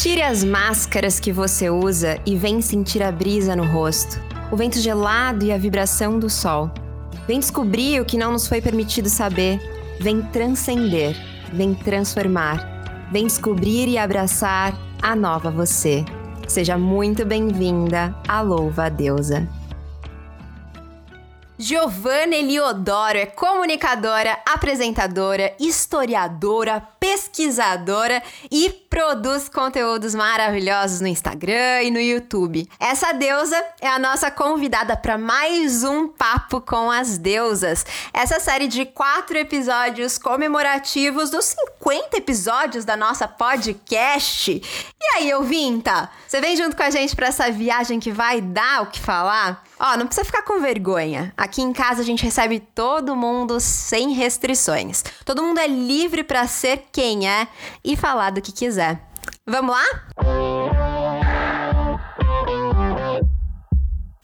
Tire as máscaras que você usa e vem sentir a brisa no rosto, o vento gelado e a vibração do sol. Vem descobrir o que não nos foi permitido saber. Vem transcender, vem transformar. Vem descobrir e abraçar a nova você. Seja muito bem-vinda à Louva Deusa. Giovanna Eliodoro é comunicadora, apresentadora, historiadora, pesquisadora e produz conteúdos maravilhosos no Instagram e no YouTube. Essa deusa é a nossa convidada para mais um Papo com as Deusas. Essa série de quatro episódios comemorativos dos 50 episódios da nossa podcast. E aí, ouvinta? Você vem junto com a gente para essa viagem que vai dar o que falar? Ó, não precisa ficar com vergonha. Aqui em casa a gente recebe todo mundo sem restrições. Todo mundo é livre para ser quem é e falar do que quiser. Vamos lá?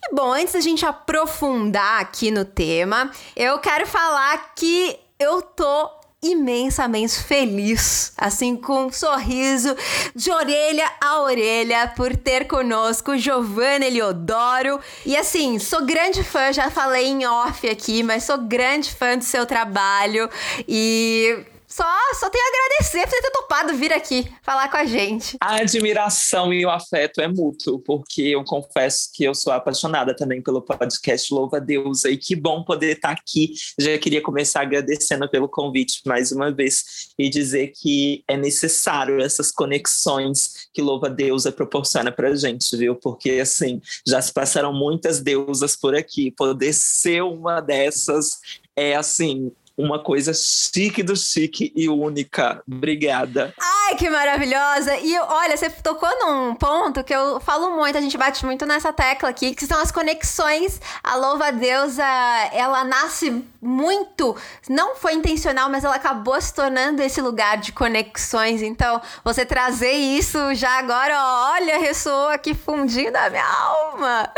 E bom, antes da gente aprofundar aqui no tema, eu quero falar que eu tô imensamente feliz, assim com um sorriso de orelha a orelha por ter conosco Giovanna Eliodoro. E assim, sou grande fã, já falei em off aqui, mas sou grande fã do seu trabalho e só, só tenho a agradecer por ter topado vir aqui falar com a gente. A admiração e o afeto é mútuo, porque eu confesso que eu sou apaixonada também pelo podcast Louva Deus e que bom poder estar aqui. Já queria começar agradecendo pelo convite mais uma vez e dizer que é necessário essas conexões que Louva Deusa proporciona pra gente, viu? Porque assim, já se passaram muitas deusas por aqui, poder ser uma dessas é assim uma coisa chique do chique e única. Obrigada. Ai, que maravilhosa! E olha, você tocou num ponto que eu falo muito, a gente bate muito nessa tecla aqui, que são as conexões. A louva deusa, ela nasce muito, não foi intencional, mas ela acabou se tornando esse lugar de conexões. Então, você trazer isso já agora, olha, ressoou aqui fundinho da minha alma.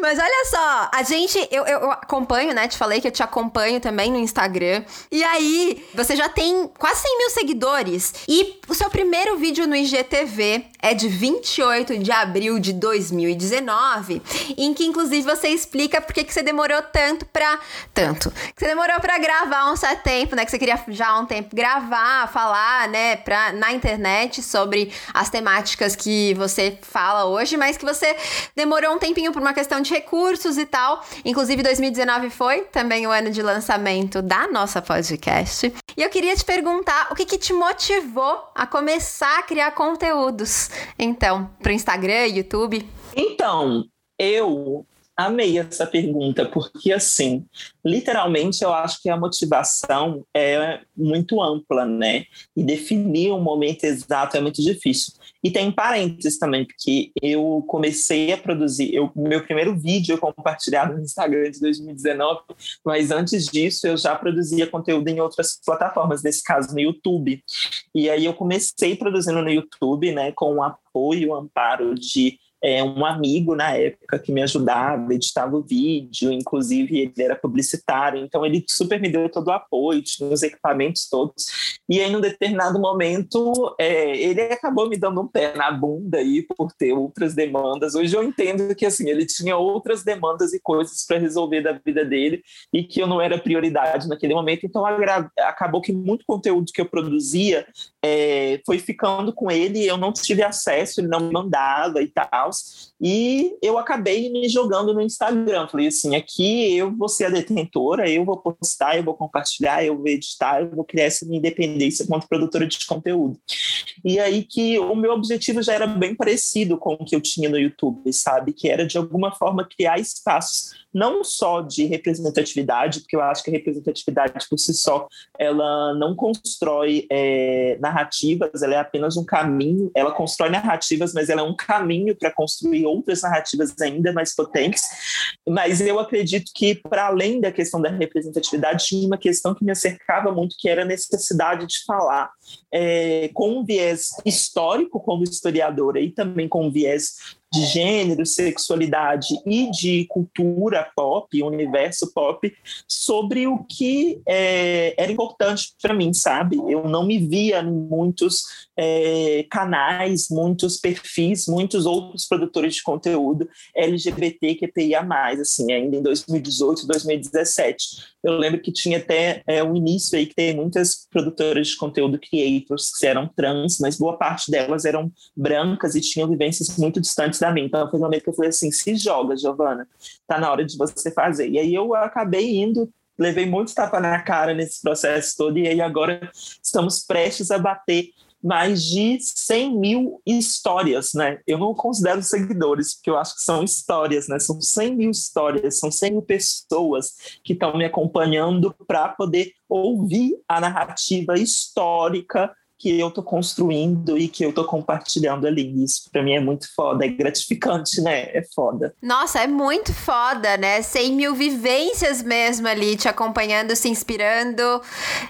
Mas olha só, a gente, eu, eu acompanho, né? Te falei que eu te acompanho também no Instagram. E aí, você já tem quase 100 mil seguidores. E o seu primeiro vídeo no IGTV é de 28 de abril de 2019, em que inclusive você explica por que você demorou tanto pra. Tanto. Que você demorou pra gravar um certo tempo, né? Que você queria já há um tempo gravar, falar, né, pra, na internet sobre as temáticas que você fala hoje, mas que você demorou um tempinho por uma questão de recursos e tal. Inclusive, 2019 foi também o ano de lançamento da nossa podcast. E eu queria te perguntar o que, que te motivou a começar a criar conteúdos, então, para o Instagram, YouTube? Então, eu amei essa pergunta, porque assim, literalmente eu acho que a motivação é muito ampla, né? E definir um momento exato é muito difícil. E tem parênteses também, porque eu comecei a produzir, eu, meu primeiro vídeo compartilhado no Instagram de 2019, mas antes disso eu já produzia conteúdo em outras plataformas, nesse caso no YouTube. E aí eu comecei produzindo no YouTube, né, com o apoio, o amparo de é, um amigo na época que me ajudava, editava o vídeo, inclusive ele era publicitário, então ele super me deu todo o apoio, tinha os equipamentos todos. E aí, num determinado momento, é, ele acabou me dando um pé na bunda aí por ter outras demandas. Hoje eu entendo que assim ele tinha outras demandas e coisas para resolver da vida dele e que eu não era prioridade naquele momento. Então acabou que muito conteúdo que eu produzia é, foi ficando com ele, eu não tive acesso, ele não mandava e tal. E eu acabei me jogando no Instagram. Falei assim: aqui eu vou ser a detentora, eu vou postar, eu vou compartilhar, eu vou editar, eu vou criar essa minha independência quanto produtora de conteúdo. E aí que o meu objetivo já era bem parecido com o que eu tinha no YouTube, sabe? Que era de alguma forma criar espaços não só de representatividade, porque eu acho que a representatividade por si só ela não constrói é, narrativas, ela é apenas um caminho, ela constrói narrativas, mas ela é um caminho para construir outras narrativas ainda mais potentes. Mas eu acredito que, para além da questão da representatividade, tinha uma questão que me acercava muito, que era a necessidade de falar é, com um viés histórico como historiadora e também com um viés de gênero, sexualidade e de cultura pop, universo pop, sobre o que é, era importante para mim, sabe? Eu não me via em muitos é, canais, muitos perfis, muitos outros produtores de conteúdo LGBTQIA+, assim, ainda em 2018, 2017. Eu lembro que tinha até é, um início aí que tem muitas produtoras de conteúdo creators que eram trans, mas boa parte delas eram brancas e tinham vivências muito distantes da minha. Então foi um momento que eu falei assim: se joga, Giovana, tá na hora de você fazer. E aí eu acabei indo, levei muito tapa na cara nesse processo todo, e aí agora estamos prestes a bater mais de 100 mil histórias, né? Eu não considero seguidores, porque eu acho que são histórias, né? São 100 mil histórias, são 100 mil pessoas que estão me acompanhando para poder ouvir a narrativa histórica que eu tô construindo e que eu tô compartilhando ali. Isso para mim é muito foda, é gratificante, né? É foda. Nossa, é muito foda, né? 100 mil vivências mesmo ali, te acompanhando, se inspirando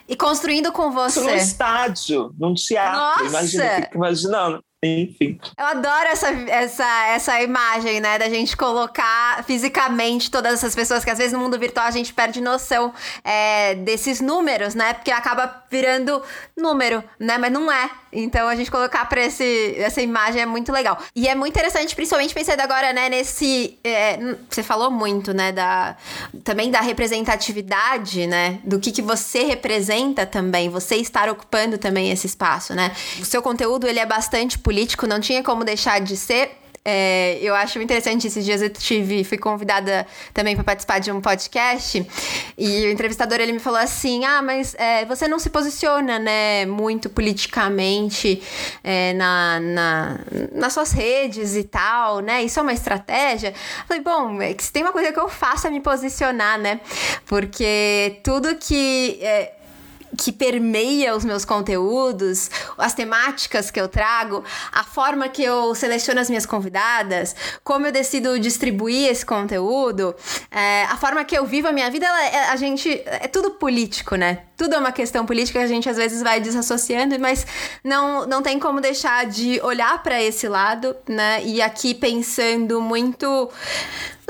e construindo com você. Num estádio, num teatro, Nossa. imagina, fico imaginando. Enfim. Eu adoro essa, essa, essa imagem, né? Da gente colocar fisicamente todas essas pessoas que às vezes no mundo virtual a gente perde noção é, desses números, né? Porque acaba virando número, né? Mas não é. Então a gente colocar pra esse, essa imagem é muito legal. E é muito interessante, principalmente pensando agora, né, nesse. É, você falou muito, né? Da, também da representatividade, né? Do que, que você representa também, você estar ocupando também esse espaço, né? O seu conteúdo ele é bastante político, não tinha como deixar de ser. É, eu acho interessante, esses dias eu tive, fui convidada também para participar de um podcast e o entrevistador ele me falou assim, ah, mas é, você não se posiciona, né, muito politicamente é, na, na, nas suas redes e tal, né, isso é uma estratégia? Eu falei, bom, é se tem uma coisa que eu faço é me posicionar, né, porque tudo que é, que permeia os meus conteúdos, as temáticas que eu trago, a forma que eu seleciono as minhas convidadas, como eu decido distribuir esse conteúdo, é, a forma que eu vivo a minha vida, ela, é, a gente é tudo político, né? Tudo é uma questão política que a gente às vezes vai desassociando, mas não, não tem como deixar de olhar para esse lado, né? E aqui pensando muito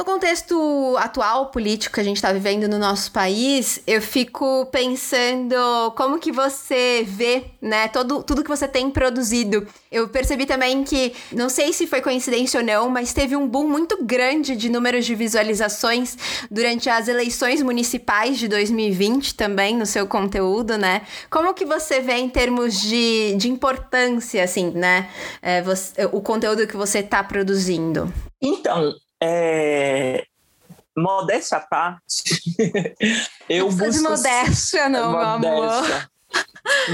no contexto atual político que a gente está vivendo no nosso país, eu fico pensando como que você vê, né, todo, tudo que você tem produzido. Eu percebi também que, não sei se foi coincidência ou não, mas teve um boom muito grande de números de visualizações durante as eleições municipais de 2020 também no seu conteúdo, né? Como que você vê em termos de, de importância, assim, né, é, você, o conteúdo que você está produzindo? Então, é, modéstia à parte, eu não busco... de modéstia, não, modéstia. meu amor.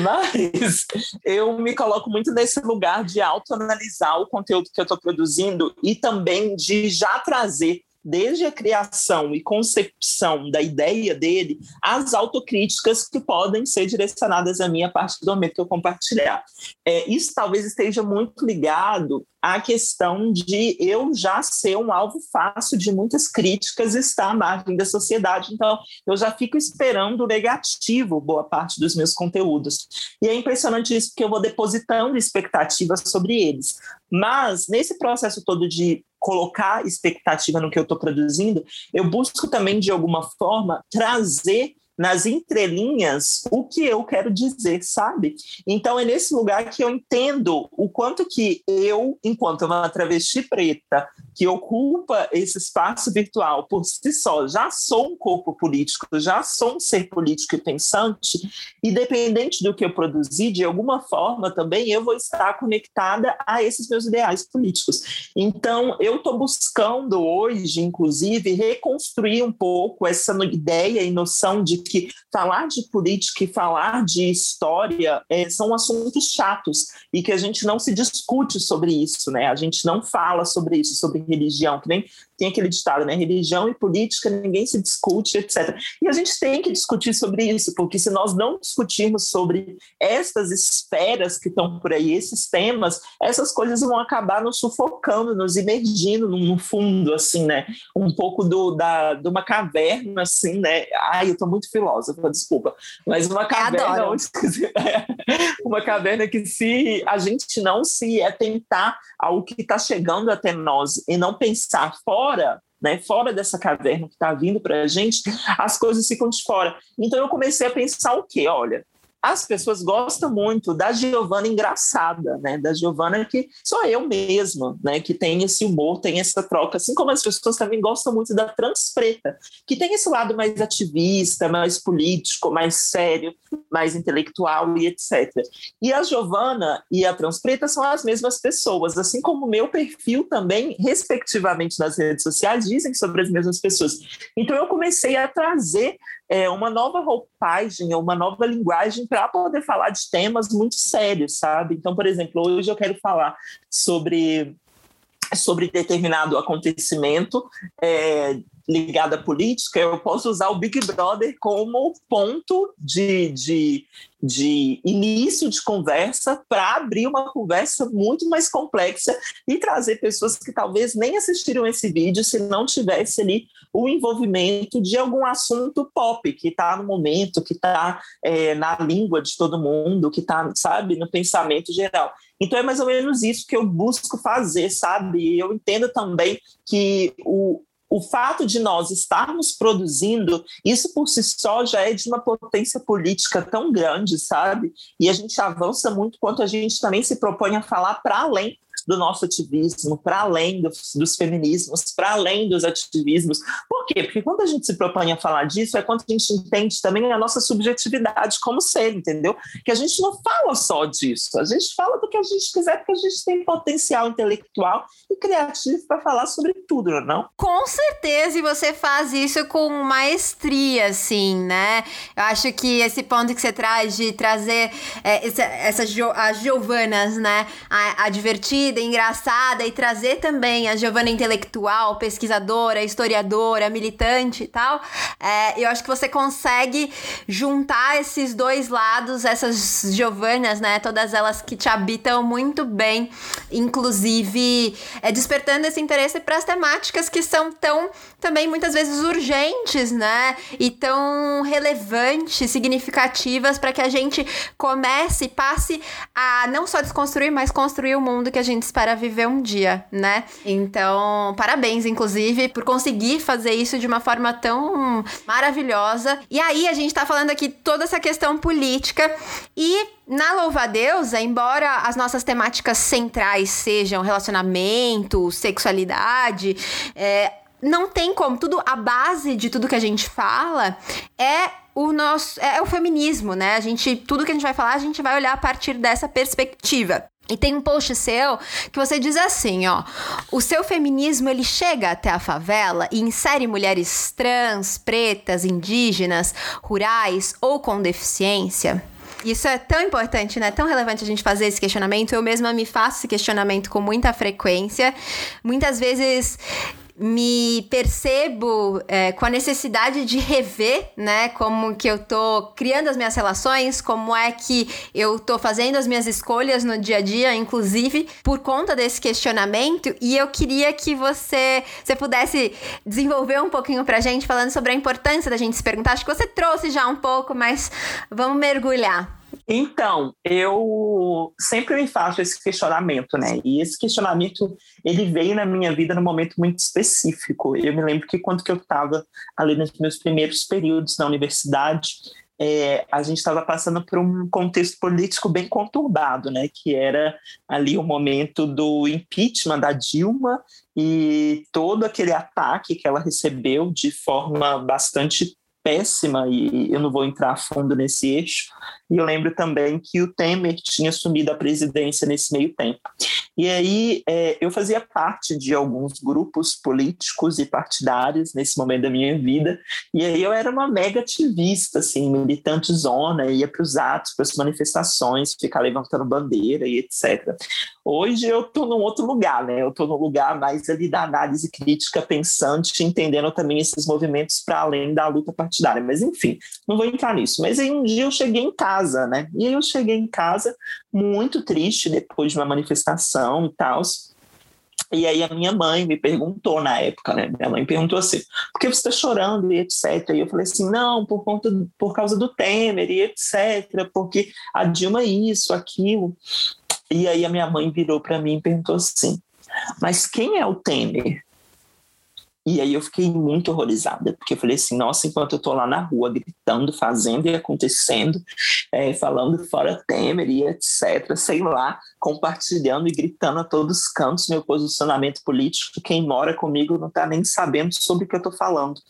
Mas eu me coloco muito nesse lugar de autoanalisar o conteúdo que eu estou produzindo e também de já trazer desde a criação e concepção da ideia dele, as autocríticas que podem ser direcionadas a mim a partir do momento que eu compartilhar. É, isso talvez esteja muito ligado à questão de eu já ser um alvo fácil de muitas críticas estar à margem da sociedade. Então, eu já fico esperando o negativo boa parte dos meus conteúdos. E é impressionante isso, porque eu vou depositando expectativas sobre eles. Mas, nesse processo todo de colocar expectativa no que eu estou produzindo, eu busco também, de alguma forma, trazer nas entrelinhas o que eu quero dizer, sabe? Então é nesse lugar que eu entendo o quanto que eu, enquanto uma travesti preta, que ocupa esse espaço virtual por si só, já sou um corpo político, já sou um ser político e pensante, independente do que eu produzir, de alguma forma também eu vou estar conectada a esses meus ideais políticos. Então, eu estou buscando hoje, inclusive, reconstruir um pouco essa ideia e noção de que falar de política e falar de história é, são assuntos chatos e que a gente não se discute sobre isso, né? A gente não fala sobre isso, sobre religião, que nem tem aquele ditado, né? Religião e política, ninguém se discute, etc. E a gente tem que discutir sobre isso, porque se nós não discutirmos sobre essas esferas que estão por aí, esses temas, essas coisas vão acabar nos sufocando, nos imergindo no, fundo, assim, né? Um pouco do, da, de uma caverna, assim, né? Ai, eu estou muito filósofa, desculpa. Mas uma caverna onde, uma caverna que se a gente não se atentar ao que está chegando até nós e não pensar fora, né, fora dessa caverna que está vindo para a gente, as coisas ficam de fora. Então eu comecei a pensar o quê? Olha, as pessoas gostam muito da Giovana engraçada, né? Da Giovana que sou eu mesma, né? Que tem esse humor, tem essa troca, assim como as pessoas também gostam muito da Transpreta, que tem esse lado mais ativista, mais político, mais sério, mais intelectual e etc. E a Giovana e a Transpreta são as mesmas pessoas, assim como o meu perfil também, respectivamente nas redes sociais, dizem sobre as mesmas pessoas. Então eu comecei a trazer é, uma nova roupagem, uma nova linguagem para poder falar de temas muito sérios, sabe? Então, por exemplo, hoje eu quero falar sobre sobre determinado acontecimento é, ligado à política, eu posso usar o Big Brother como ponto de, de, de início de conversa para abrir uma conversa muito mais complexa e trazer pessoas que talvez nem assistiram esse vídeo se não tivesse ali o envolvimento de algum assunto pop que está no momento, que está é, na língua de todo mundo, que está, sabe, no pensamento geral. Então é mais ou menos isso que eu busco fazer, sabe? Eu entendo também que o, o fato de nós estarmos produzindo, isso por si só já é de uma potência política tão grande, sabe? E a gente avança muito quanto a gente também se propõe a falar para além do nosso ativismo, para além dos, feminismos, para além dos ativismos. Por quê? Porque quando a gente se propõe a falar disso, é quando a gente entende também a nossa subjetividade como ser, entendeu? Que a gente não fala só disso, a gente fala do que a gente quiser, porque a gente tem potencial intelectual e criativo para falar sobre tudo, não? É com certeza, e você faz isso com maestria, assim, né? Eu acho que esse ponto que você traz de trazer é, essa, essa as Giovanas, né? A, a divertida divertida, engraçada e trazer também a Giovana intelectual, pesquisadora, historiadora, militante e tal, é, eu acho que você consegue juntar esses dois lados, essas Giovanas, né? Todas elas que te habitam muito bem, inclusive é, despertando esse interesse para as temáticas que são tão também muitas vezes urgentes, né? E tão relevantes, significativas para que a gente comece e passe a não só desconstruir, mas construir o mundo que a gente para viver um dia, né? Então, parabéns, inclusive, por conseguir fazer isso de uma forma tão maravilhosa. E aí, a gente tá falando aqui toda essa questão política e na Louva Deusa, embora as nossas temáticas centrais sejam relacionamento, sexualidade, é, não tem como. Tudo, a base de tudo que a gente fala é o nosso. É, é o feminismo, né? A gente. Tudo que a gente vai falar, a gente vai olhar a partir dessa perspectiva. E tem um post seu que você diz assim, ó: "O seu feminismo ele chega até a favela e insere mulheres trans, pretas, indígenas, rurais ou com deficiência?" Isso é tão importante, né? Tão relevante a gente fazer esse questionamento. Eu mesma me faço esse questionamento com muita frequência. Muitas vezes me percebo é, com a necessidade de rever, né, como que eu tô criando as minhas relações, como é que eu tô fazendo as minhas escolhas no dia a dia, inclusive por conta desse questionamento. E eu queria que você, você pudesse desenvolver um pouquinho pra gente falando sobre a importância da gente se perguntar. Acho que você trouxe já um pouco, mas vamos mergulhar. Então, eu sempre me faço esse questionamento, né? E esse questionamento, ele veio na minha vida num momento muito específico. Eu me lembro que quando que eu estava ali nos meus primeiros períodos na universidade, é, a gente estava passando por um contexto político bem conturbado, né? Que era ali o momento do impeachment da Dilma e todo aquele ataque que ela recebeu de forma bastante péssima e eu não vou entrar a fundo nesse eixo. E eu lembro também que o Temer tinha assumido a presidência nesse meio tempo. E aí é, eu fazia parte de alguns grupos políticos e partidários nesse momento da minha vida. E aí eu era uma mega ativista, assim, militante zona, ia para os atos, para as manifestações, ficar levantando bandeira e etc. Hoje eu estou num outro lugar, né? Eu estou num lugar mais ali da análise crítica, pensante, entendendo também esses movimentos para além da luta partidária. Mas enfim, não vou entrar nisso. Mas aí um dia eu cheguei em casa, né? E aí eu cheguei em casa muito triste depois de uma manifestação e tal. E aí a minha mãe me perguntou na época, né? Minha mãe perguntou assim, por que você está chorando e etc. E eu falei assim, não, por conta, por causa do Temer e etc. Porque a Dilma é isso, aquilo. E aí a minha mãe virou para mim e perguntou assim, mas quem é o Temer? E aí eu fiquei muito horrorizada, porque eu falei assim, nossa, enquanto eu tô lá na rua gritando, fazendo e acontecendo, é, falando fora Temer e etc, sei lá, compartilhando e gritando a todos os cantos meu posicionamento político, quem mora comigo não tá nem sabendo sobre o que eu tô falando.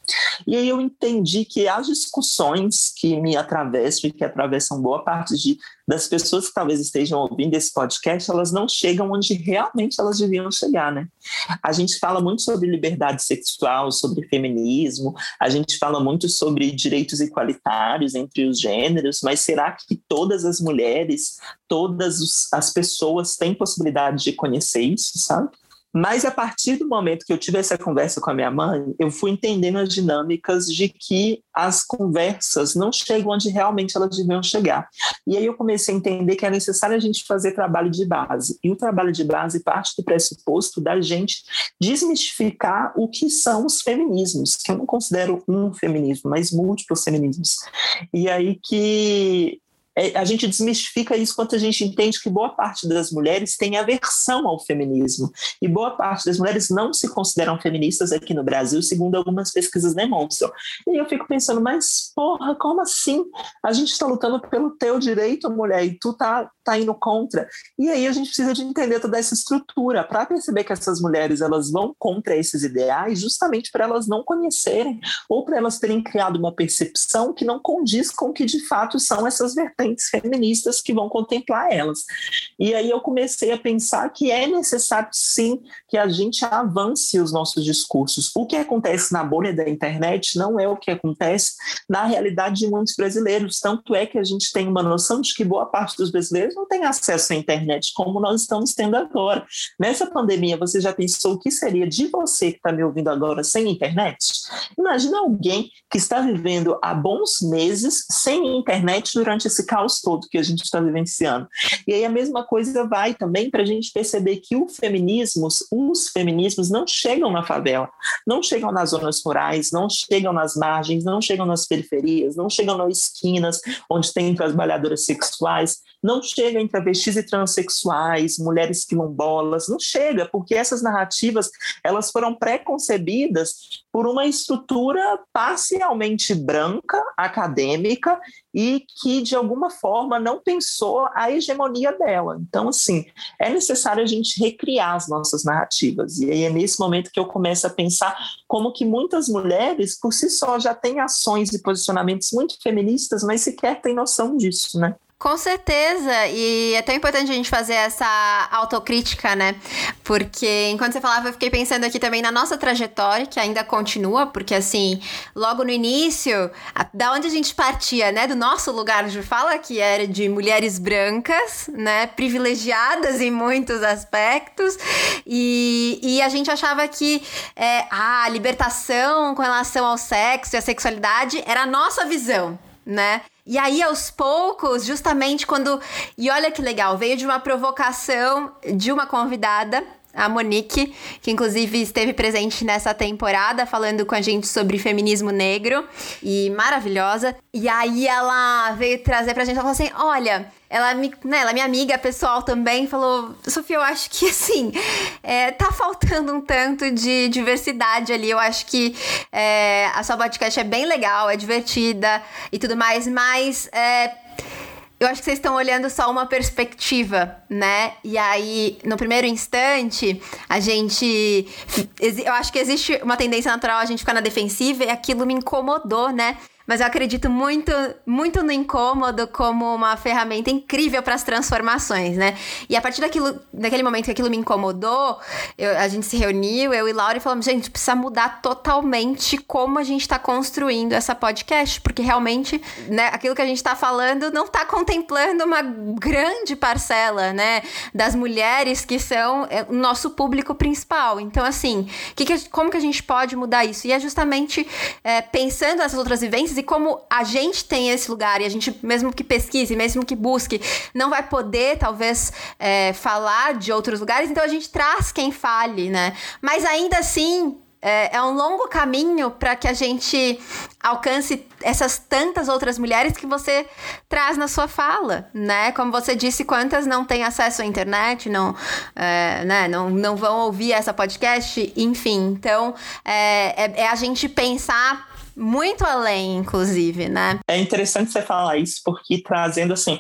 E aí eu entendi que as discussões que me atravessam e que atravessam boa parte de, das pessoas que talvez estejam ouvindo esse podcast, elas não chegam onde realmente elas deviam chegar, né? A gente fala muito sobre liberdade sexual, sobre feminismo, a gente fala muito sobre direitos igualitários entre os gêneros, mas será que todas as mulheres, todas as pessoas têm possibilidade de conhecer isso, sabe? Mas a partir do momento que eu tive essa conversa com a minha mãe, eu fui entendendo as dinâmicas de que as conversas não chegam onde realmente elas deviam chegar. E aí eu comecei a entender que é necessário a gente fazer trabalho de base. E o trabalho de base parte do pressuposto da gente desmistificar o que são os feminismos, que eu não considero um feminismo, mas múltiplos feminismos. E aí que a gente desmistifica isso quando a gente entende que boa parte das mulheres tem aversão ao feminismo. E boa parte das mulheres não se consideram feministas aqui no Brasil, segundo algumas pesquisas demonstram. E eu fico pensando, mas porra, como assim? A gente está lutando pelo teu direito, mulher, e tu tá, tá indo contra. E aí a gente precisa de entender toda essa estrutura para perceber que essas mulheres elas vão contra esses ideais justamente para elas não conhecerem ou para elas terem criado uma percepção que não condiz com o que de fato são essas vertentes vertentes feministas que vão contemplar elas. E aí eu comecei a pensar que é necessário sim que a gente avance os nossos discursos. O que acontece na bolha da internet não é o que acontece na realidade de muitos brasileiros. Tanto é que a gente tem uma noção de que boa parte dos brasileiros não tem acesso à internet como nós estamos tendo agora. Nessa pandemia, você já pensou o que seria de você que está me ouvindo agora sem internet? Imagina alguém que está vivendo há bons meses sem internet durante esse caos todo que a gente está vivenciando. E aí a mesma coisa vai também para a gente perceber que o feminismo, os feminismos não chegam na favela, não chegam nas zonas rurais, não chegam nas margens, não chegam nas periferias, não chegam nas esquinas onde tem trabalhadoras sexuais, não chega em travestis e transexuais, mulheres quilombolas, não chega, porque essas narrativas elas foram pré-concebidas por uma estrutura parcialmente branca, acadêmica, e que de alguma forma não pensou a hegemonia dela. Então, assim, é necessário a gente recriar as nossas narrativas. E aí é nesse momento que eu começo a pensar como que muitas mulheres, por si só, já têm ações e posicionamentos muito feministas, mas sequer têm noção disso, né? Com certeza, e é tão importante a gente fazer essa autocrítica, né? Porque enquanto você falava, eu fiquei pensando aqui também na nossa trajetória, que ainda continua, porque assim, logo no início, a, da onde a gente partia, né? Do nosso lugar de fala, que era de mulheres brancas, né? Privilegiadas em muitos aspectos, e, e a gente achava que é, a libertação com relação ao sexo e à sexualidade era a nossa visão, né? E aí, aos poucos, justamente quando. E olha que legal, veio de uma provocação de uma convidada a Monique, que inclusive esteve presente nessa temporada falando com a gente sobre feminismo negro e maravilhosa. E aí ela veio trazer pra gente, ela falou assim: "Olha, ela me, né, ela é minha amiga pessoal também, falou: Sofia, eu acho que assim, é, tá faltando um tanto de diversidade ali. Eu acho que é, a sua podcast é bem legal, é divertida e tudo mais, mas é, eu acho que vocês estão olhando só uma perspectiva, né? E aí, no primeiro instante, a gente. Eu acho que existe uma tendência natural a gente ficar na defensiva e aquilo me incomodou, né? Mas eu acredito muito, muito no incômodo como uma ferramenta incrível para as transformações, né? E a partir daquilo, daquele momento que aquilo me incomodou, eu, a gente se reuniu, eu e Laura, e falamos, gente, precisa mudar totalmente como a gente está construindo essa podcast, porque realmente, né, aquilo que a gente está falando não está contemplando uma grande parcela, né, das mulheres que são é, o nosso público principal. Então, assim, que que, como que a gente pode mudar isso? E é justamente é, pensando nessas outras vivências e como a gente tem esse lugar e a gente, mesmo que pesquise, mesmo que busque, não vai poder, talvez, é, falar de outros lugares, então a gente traz quem fale, né? Mas ainda assim, é, é um longo caminho para que a gente alcance essas tantas outras mulheres que você traz na sua fala, né? Como você disse, quantas não têm acesso à internet, não, é, né? não, não vão ouvir essa podcast, enfim. Então, é, é, é a gente pensar muito além, inclusive, né? É interessante você falar isso, porque trazendo assim,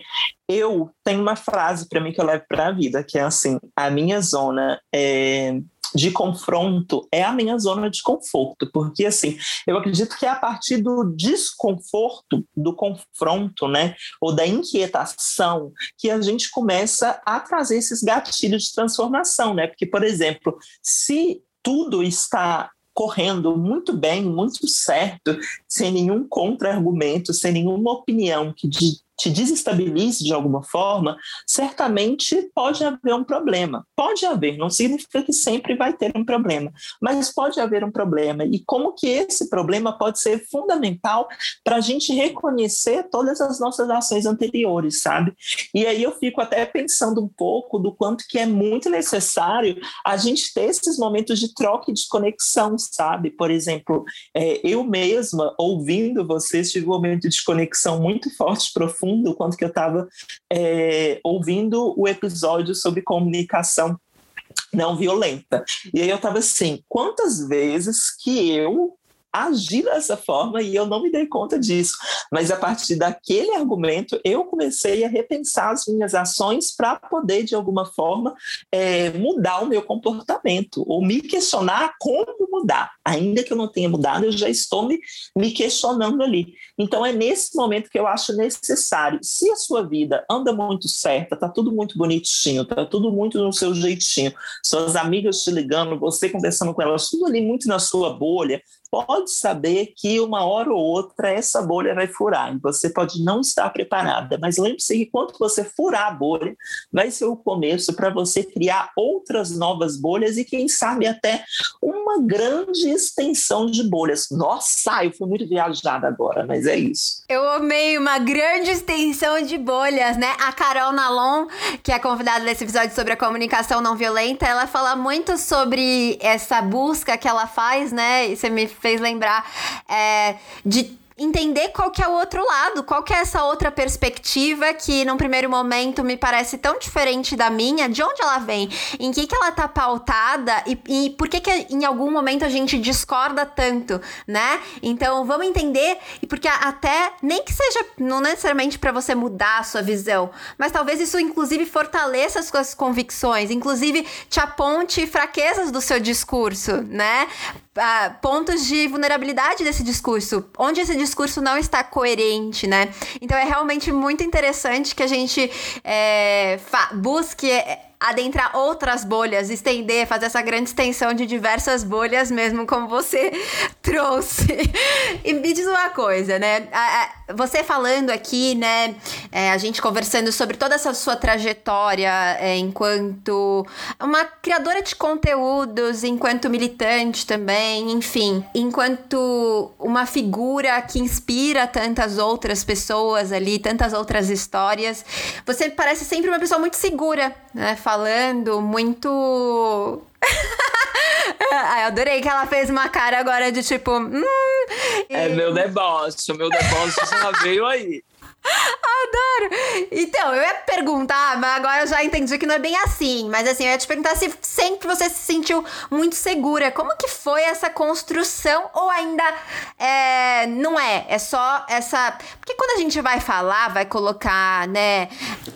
eu tenho uma frase para mim que eu levo para a vida, que é assim: a minha zona é de confronto é a minha zona de conforto, porque assim, eu acredito que é a partir do desconforto, do confronto, né, ou da inquietação, que a gente começa a trazer esses gatilhos de transformação, né? Porque, por exemplo, se tudo está correndo muito bem, muito certo, sem nenhum contra-argumento, sem nenhuma opinião que te desestabilize de alguma forma, certamente pode haver um problema. Pode haver, não significa que sempre vai ter um problema, mas pode haver um problema. E como que esse problema pode ser fundamental para a gente reconhecer todas as nossas ações anteriores, sabe? E aí eu fico até pensando um pouco do quanto que é muito necessário a gente ter esses momentos de troca e de conexão, sabe? Por exemplo, é, eu mesma, ouvindo vocês, tive um momento de conexão muito forte, profundo, fundo quanto que eu estava é, ouvindo o episódio sobre comunicação não violenta. E aí eu estava assim, quantas vezes que eu agir dessa forma e eu não me dei conta disso. Mas a partir daquele argumento, eu comecei a repensar as minhas ações para poder, de alguma forma, é, mudar o meu comportamento ou me questionar como mudar. Ainda que eu não tenha mudado, eu já estou me, me questionando ali. Então, é nesse momento que eu acho necessário. Se a sua vida anda muito certa, está tudo muito bonitinho, está tudo muito no seu jeitinho, suas amigas te ligando, você conversando com elas, tudo ali muito na sua bolha, pode saber que uma hora ou outra essa bolha vai furar. E você pode não estar preparada, mas lembre-se que quando você furar a bolha, vai ser o começo para você criar outras novas bolhas e quem sabe até uma grande extensão de bolhas. Nossa, eu fui muito viajada agora, mas é isso. Eu amei uma grande extensão de bolhas, né? A Carol Nalon, que é convidada desse episódio sobre a comunicação não violenta, ela fala muito sobre essa busca que ela faz, né? E você me fez lembrar é, de entender qual que é o outro lado, qual que é essa outra perspectiva que num primeiro momento me parece tão diferente da minha, de onde ela vem, em que que ela tá pautada e, e por que que em algum momento a gente discorda tanto, né? Então vamos entender e porque até nem que seja não necessariamente para você mudar a sua visão, mas talvez isso inclusive fortaleça as suas convicções, inclusive te aponte fraquezas do seu discurso, né? Ah, pontos de vulnerabilidade desse discurso, onde esse discurso não está coerente, né? Então é realmente muito interessante que a gente é, busque adentrar outras bolhas, estender, fazer essa grande extensão de diversas bolhas mesmo, como você trouxe. E me diz uma coisa, né? Você falando aqui, né? É, a gente conversando sobre toda essa sua trajetória é, enquanto uma criadora de conteúdos, enquanto militante também, enfim, enquanto uma figura que inspira tantas outras pessoas ali, tantas outras histórias. Você parece sempre uma pessoa muito segura, né? falando muito. Ai, eu adorei que ela fez uma cara agora de tipo. Hum, é meu deboche, meu deboche já veio aí. Adoro! Então, eu ia perguntar, mas agora eu já entendi que não é bem assim. Mas assim, eu ia te perguntar se sempre você se sentiu muito segura. Como que foi essa construção? Ou ainda é, não é? É só essa. Porque quando a gente vai falar, vai colocar, né,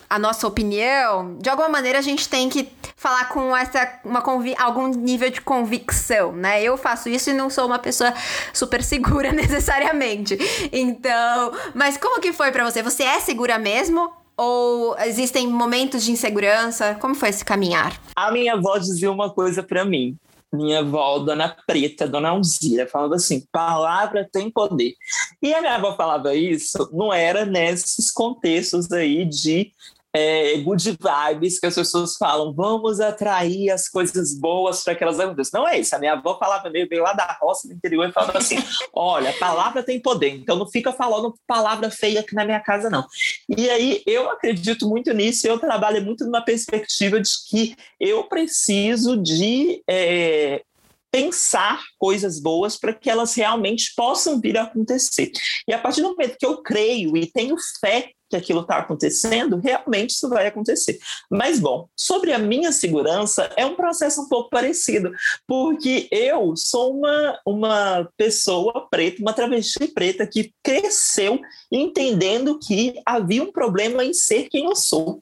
a nossa opinião, de alguma maneira a gente tem que falar com essa uma convi algum nível de convicção, né? Eu faço isso e não sou uma pessoa super segura necessariamente. Então, mas como que foi para você? Você é segura mesmo? Ou existem momentos de insegurança? Como foi esse caminhar? A minha avó dizia uma coisa para mim. Minha avó, Dona Preta, Dona Alzira, falava assim: palavra tem poder. E a minha avó falava isso, não era nesses contextos aí de é, good vibes que as pessoas falam, vamos atrair as coisas boas para que elas aconteçam. Não é isso. A minha avó falava meio bem lá da roça do interior e falava assim: olha, palavra tem poder, então não fica falando palavra feia aqui na minha casa, não. E aí eu acredito muito nisso, eu trabalho muito numa perspectiva de que eu preciso de é, pensar coisas boas para que elas realmente possam vir a acontecer. E a partir do momento que eu creio e tenho fé que aquilo está acontecendo, realmente isso vai acontecer. Mas, bom, sobre a minha segurança, é um processo um pouco parecido, porque eu sou uma, uma pessoa preta, uma travesti preta que cresceu entendendo que havia um problema em ser quem eu sou.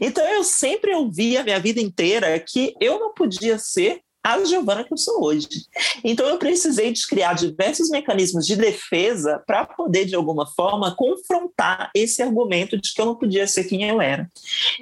Então eu sempre ouvi a minha vida inteira que eu não podia ser a Giovana que eu sou hoje. Então eu precisei criar diversos mecanismos de defesa para poder, de alguma forma, confrontar esse argumento de que eu não podia ser quem eu era.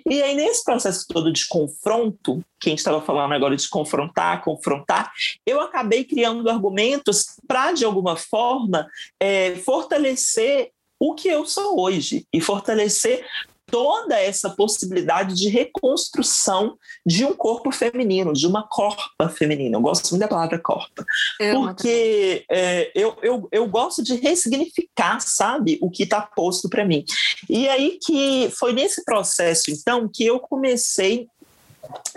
E aí, nesse processo todo de confronto, que a gente estava falando agora de confrontar, confrontar, eu acabei criando argumentos para, de alguma forma, é, fortalecer o que eu sou hoje e fortalecer toda essa possibilidade de reconstrução de um corpo feminino, de uma corpa feminina. Eu gosto muito da palavra corpa, eu porque é, eu, eu, eu gosto de ressignificar, sabe, o que está posto para mim. E aí que foi nesse processo, então, que eu comecei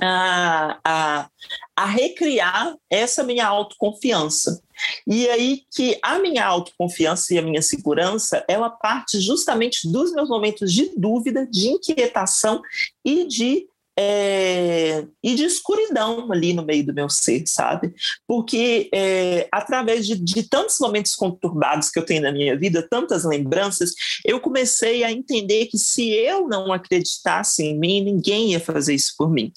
a, a, a recriar essa minha autoconfiança. E aí que a minha autoconfiança e a minha segurança, ela parte justamente dos meus momentos de dúvida, de inquietação e de é, e de escuridão ali no meio do meu ser, sabe? Porque é, através de, de, tantos momentos conturbados que eu tenho na minha vida, tantas lembranças, eu comecei a entender que se eu não acreditasse em mim, ninguém ia fazer isso por mim.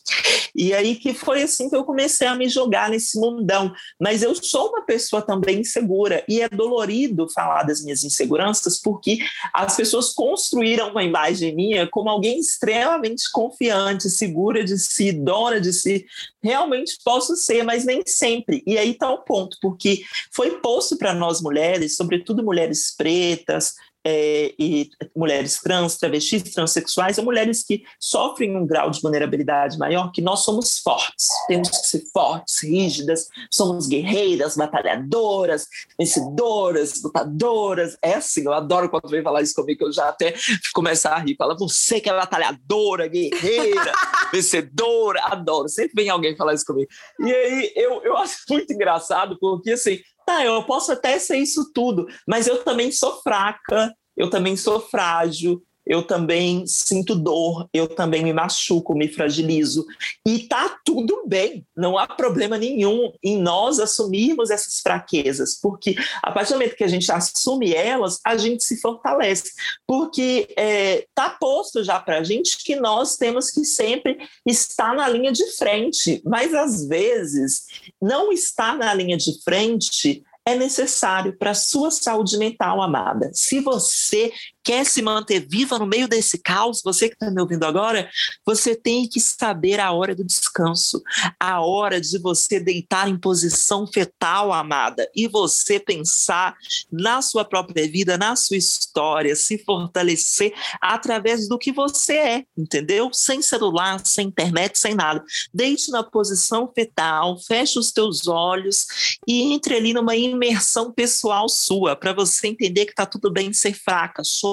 E aí que foi assim que eu comecei a me jogar nesse mundão. Mas eu sou uma pessoa também insegura e é dolorido falar das minhas inseguranças porque as pessoas construíram uma imagem minha como alguém extremamente confiante, segura de si, dona de si. Realmente posso ser, mas nem sempre. E aí está o ponto, porque foi posto para nós mulheres, sobretudo mulheres pretas, é, e mulheres trans, travestis, transexuais, são mulheres que sofrem um grau de vulnerabilidade maior, que nós somos fortes, temos que ser fortes, rígidas, somos guerreiras, batalhadoras, vencedoras, lutadoras. É assim, eu adoro quando vem falar isso comigo, que eu já até começo a rir. Fala, você que é batalhadora, guerreira, vencedora, adoro. Sempre vem alguém falar isso comigo. E aí eu, eu acho muito engraçado, porque assim, tá, eu posso até ser isso tudo, mas eu também sou fraca, eu também sou frágil, eu também sinto dor, eu também me machuco, me fragilizo. E tá tudo bem, não há problema nenhum em nós assumirmos essas fraquezas, porque a partir do momento que a gente assume elas, a gente se fortalece. Porque é, tá posto já para a gente que nós temos que sempre estar na linha de frente, mas às vezes não estar na linha de frente é necessário para a sua saúde mental, amada. Se você quer se manter viva no meio desse caos, você que está me ouvindo agora, você tem que saber a hora do descanso, a hora de você deitar em posição fetal, amada, e você pensar na sua própria vida, na sua história, se fortalecer através do que você é, entendeu? Sem celular, sem internet, sem nada. Deite na posição fetal, feche os teus olhos e entre ali numa imersão pessoal sua, para você entender que está tudo bem ser fraca, chorar.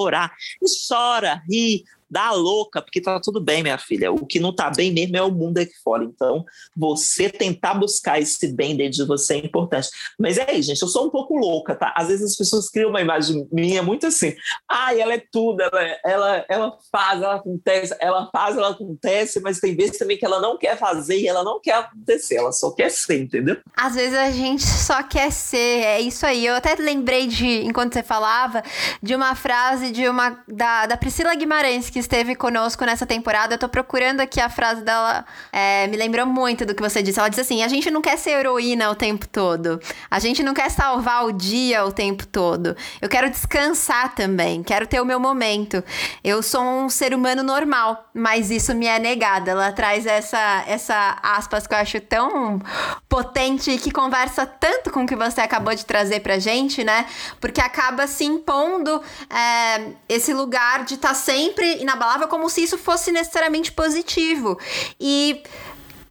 E chora, ri, dá louca, porque tá tudo bem, minha filha. O que não tá bem mesmo é o mundo aqui fora. Então, você tentar buscar esse bem dentro de você é importante. Mas é aí, gente, eu sou um pouco louca, tá? Às vezes as pessoas criam uma imagem minha muito assim. Ai, ela é tudo, ela, ela, ela faz, ela acontece, ela faz, ela acontece, mas tem vezes também que ela não quer fazer e ela não quer acontecer, ela só quer ser, entendeu? Às vezes a gente só quer ser, é isso aí. Eu até lembrei de, enquanto você falava, de uma frase de uma da, da Priscila Guimarães, que que esteve conosco nessa temporada. Eu tô procurando aqui a frase dela, é, me lembrou muito do que você disse. Ela disse assim: a gente não quer ser heroína o tempo todo. A gente não quer salvar o dia o tempo todo. Eu quero descansar também, quero ter o meu momento. Eu sou um ser humano normal, mas isso me é negado. Ela traz essa, essa aspas que eu acho tão potente e que conversa tanto com o que você acabou de trazer pra gente, né? Porque acaba se impondo é, esse lugar de estar tá sempre inabalável como se isso fosse necessariamente positivo. E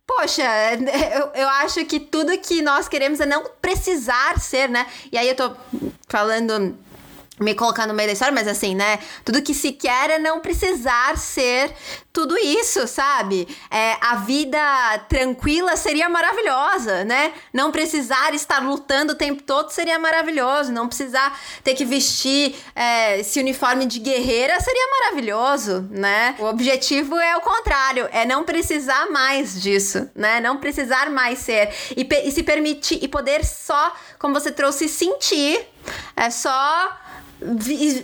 Poxa, eu, eu acho que tudo que nós queremos é não precisar ser, né? E aí eu tô falando me colocar no meio da história, mas assim, né? Tudo que se quer é não precisar ser tudo isso, sabe? É, a vida tranquila seria maravilhosa, né? Não precisar estar lutando o tempo todo seria maravilhoso. Não precisar ter que vestir é, esse uniforme de guerreira seria maravilhoso, né? O objetivo é o contrário, é não precisar mais disso, né? Não precisar mais ser. E, e se permitir, e poder só, como você trouxe, sentir. É só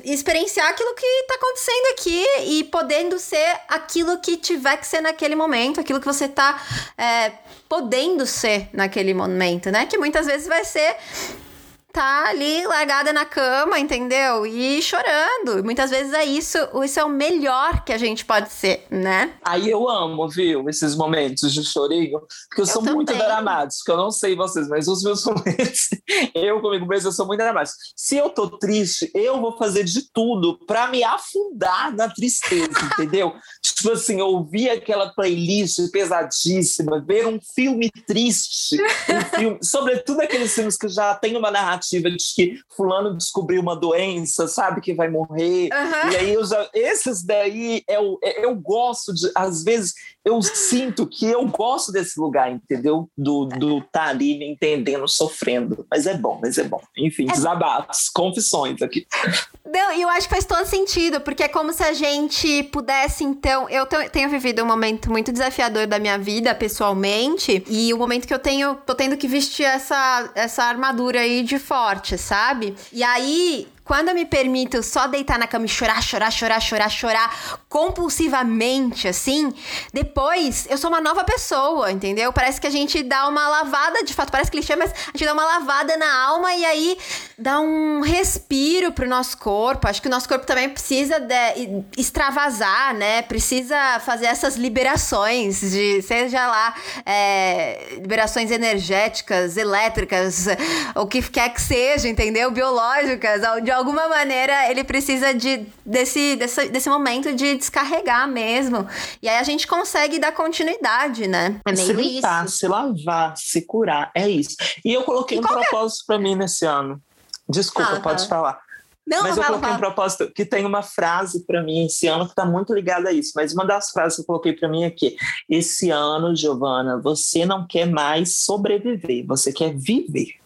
experienciar aquilo que tá acontecendo aqui e podendo ser aquilo que tiver que ser naquele momento, aquilo que você tá é, podendo ser naquele momento, né? Que muitas vezes vai ser tá ali largada na cama, entendeu? E chorando. Muitas vezes é isso, isso é o melhor que a gente pode ser, né? Aí eu amo, viu, esses momentos de chorinho, porque eu, eu sou também. muito dramático, eu não sei vocês, mas os meus momentos, eu comigo mesmo, eu sou muito dramático. Se eu tô triste, eu vou fazer de tudo para me afundar na tristeza, entendeu? Tipo assim, ouvir aquela playlist pesadíssima, ver um filme triste, um filme, sobretudo aqueles filmes que já tem uma narrativa narrativa de que fulano descobriu uma doença, sabe que vai morrer. Uhum. E aí eu já, esses daí eu, eu gosto de, às vezes eu sinto que eu gosto desse lugar, entendeu? Do do tá ali me entendendo, sofrendo. Mas é bom, mas é bom. Enfim, é desabafos, confissões aqui. Não, e eu acho que faz todo sentido, porque é como se a gente pudesse, então. Eu tenho vivido um momento muito desafiador da minha vida, pessoalmente, e o momento que eu tenho. tô tendo que vestir essa, essa armadura aí de forte, sabe? E aí, quando eu me permito só deitar na cama e chorar, chorar, chorar, chorar, chorar compulsivamente, assim, depois eu sou uma nova pessoa, entendeu? Parece que a gente dá uma lavada, de fato, parece clichê, mas a gente dá uma lavada na alma e aí dá um respiro pro nosso corpo. Acho que o nosso corpo também precisa de extravasar, né? Precisa fazer essas liberações de, seja lá, é, liberações energéticas, elétricas, o que quer que seja, entendeu? Biológicas, de alguma maneira ele precisa de, desse, desse, desse momento de descarregar mesmo. E aí a gente consegue dar continuidade, né? É meio se limpar, isso. se lavar, se curar, é isso. E eu coloquei e um propósito é? para mim nesse ano. Desculpa, ah, pode tá. falar. Não, mas eu coloquei um propósito que tem uma frase para mim esse ano que está muito ligada a isso. Mas uma das frases que eu coloquei para mim é que esse ano, Giovana, você não quer mais sobreviver, você quer viver.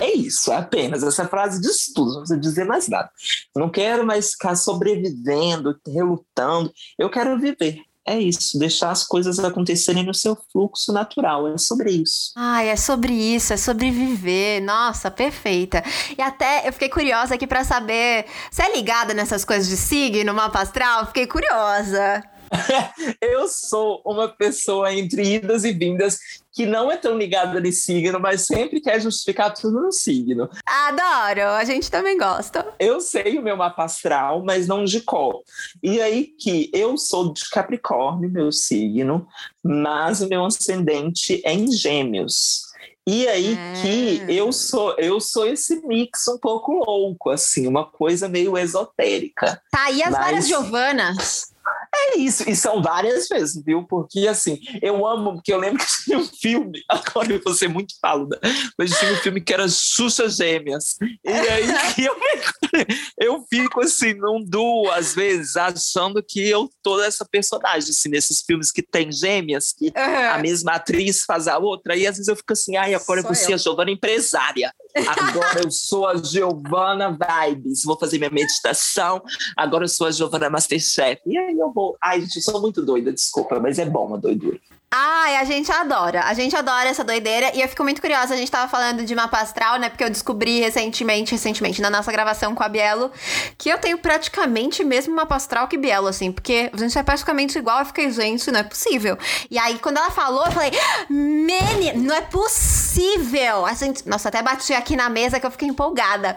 É. isso, é apenas. Essa frase diz tudo, não precisa dizer mais nada. Não quero mais ficar sobrevivendo, relutando. Eu quero viver. É isso, deixar as coisas acontecerem no seu fluxo natural. É sobre isso. Ai, é sobre isso, é sobre viver. Nossa, perfeita. E até eu fiquei curiosa aqui para saber. Você é ligada nessas coisas de signo, mapa astral? Fiquei curiosa. eu sou uma pessoa entre idas e vindas que não é tão ligada de signo, mas sempre quer justificar tudo no signo. Adoro, a gente também gosta. Eu sei o meu mapa astral, mas não de qual. E aí que eu sou de Capricórnio, meu signo, mas o meu ascendente é em Gêmeos. E aí é. que eu sou, eu sou esse mix um pouco louco, assim, uma coisa meio esotérica. Tá, e as mas... várias Giovanas? É isso, e são várias vezes, viu? Porque assim, eu amo, porque eu lembro que tinha um filme, agora eu vou ser muito paluda, mas tinha um filme que era Xuxa Gêmeas. E aí eu, eu fico assim, num duo, às vezes, achando que eu tô essa personagem, assim, nesses filmes que tem gêmeas, que uhum. a mesma atriz faz a outra, e às vezes eu fico assim, ai, agora Sou eu vou ser a Giovana empresária. Agora eu sou a Giovana Vibes, vou fazer minha meditação, agora eu sou a Giovana Masterchef. E aí eu vou. Ai, gente, sou muito doida, desculpa, mas é bom a doidura. Ai, a gente adora. A gente adora essa doideira. E eu fico muito curiosa. A gente tava falando de mapa astral, né? Porque eu descobri recentemente, recentemente, na nossa gravação com a Bielo, que eu tenho praticamente mesmo mapa astral que Bielo, assim. Porque a gente é praticamente igual. Eu fiquei, gente, não é possível. E aí, quando ela falou, eu falei, Mene, não é possível. A gente, nossa, até bati aqui na mesa que eu fiquei empolgada.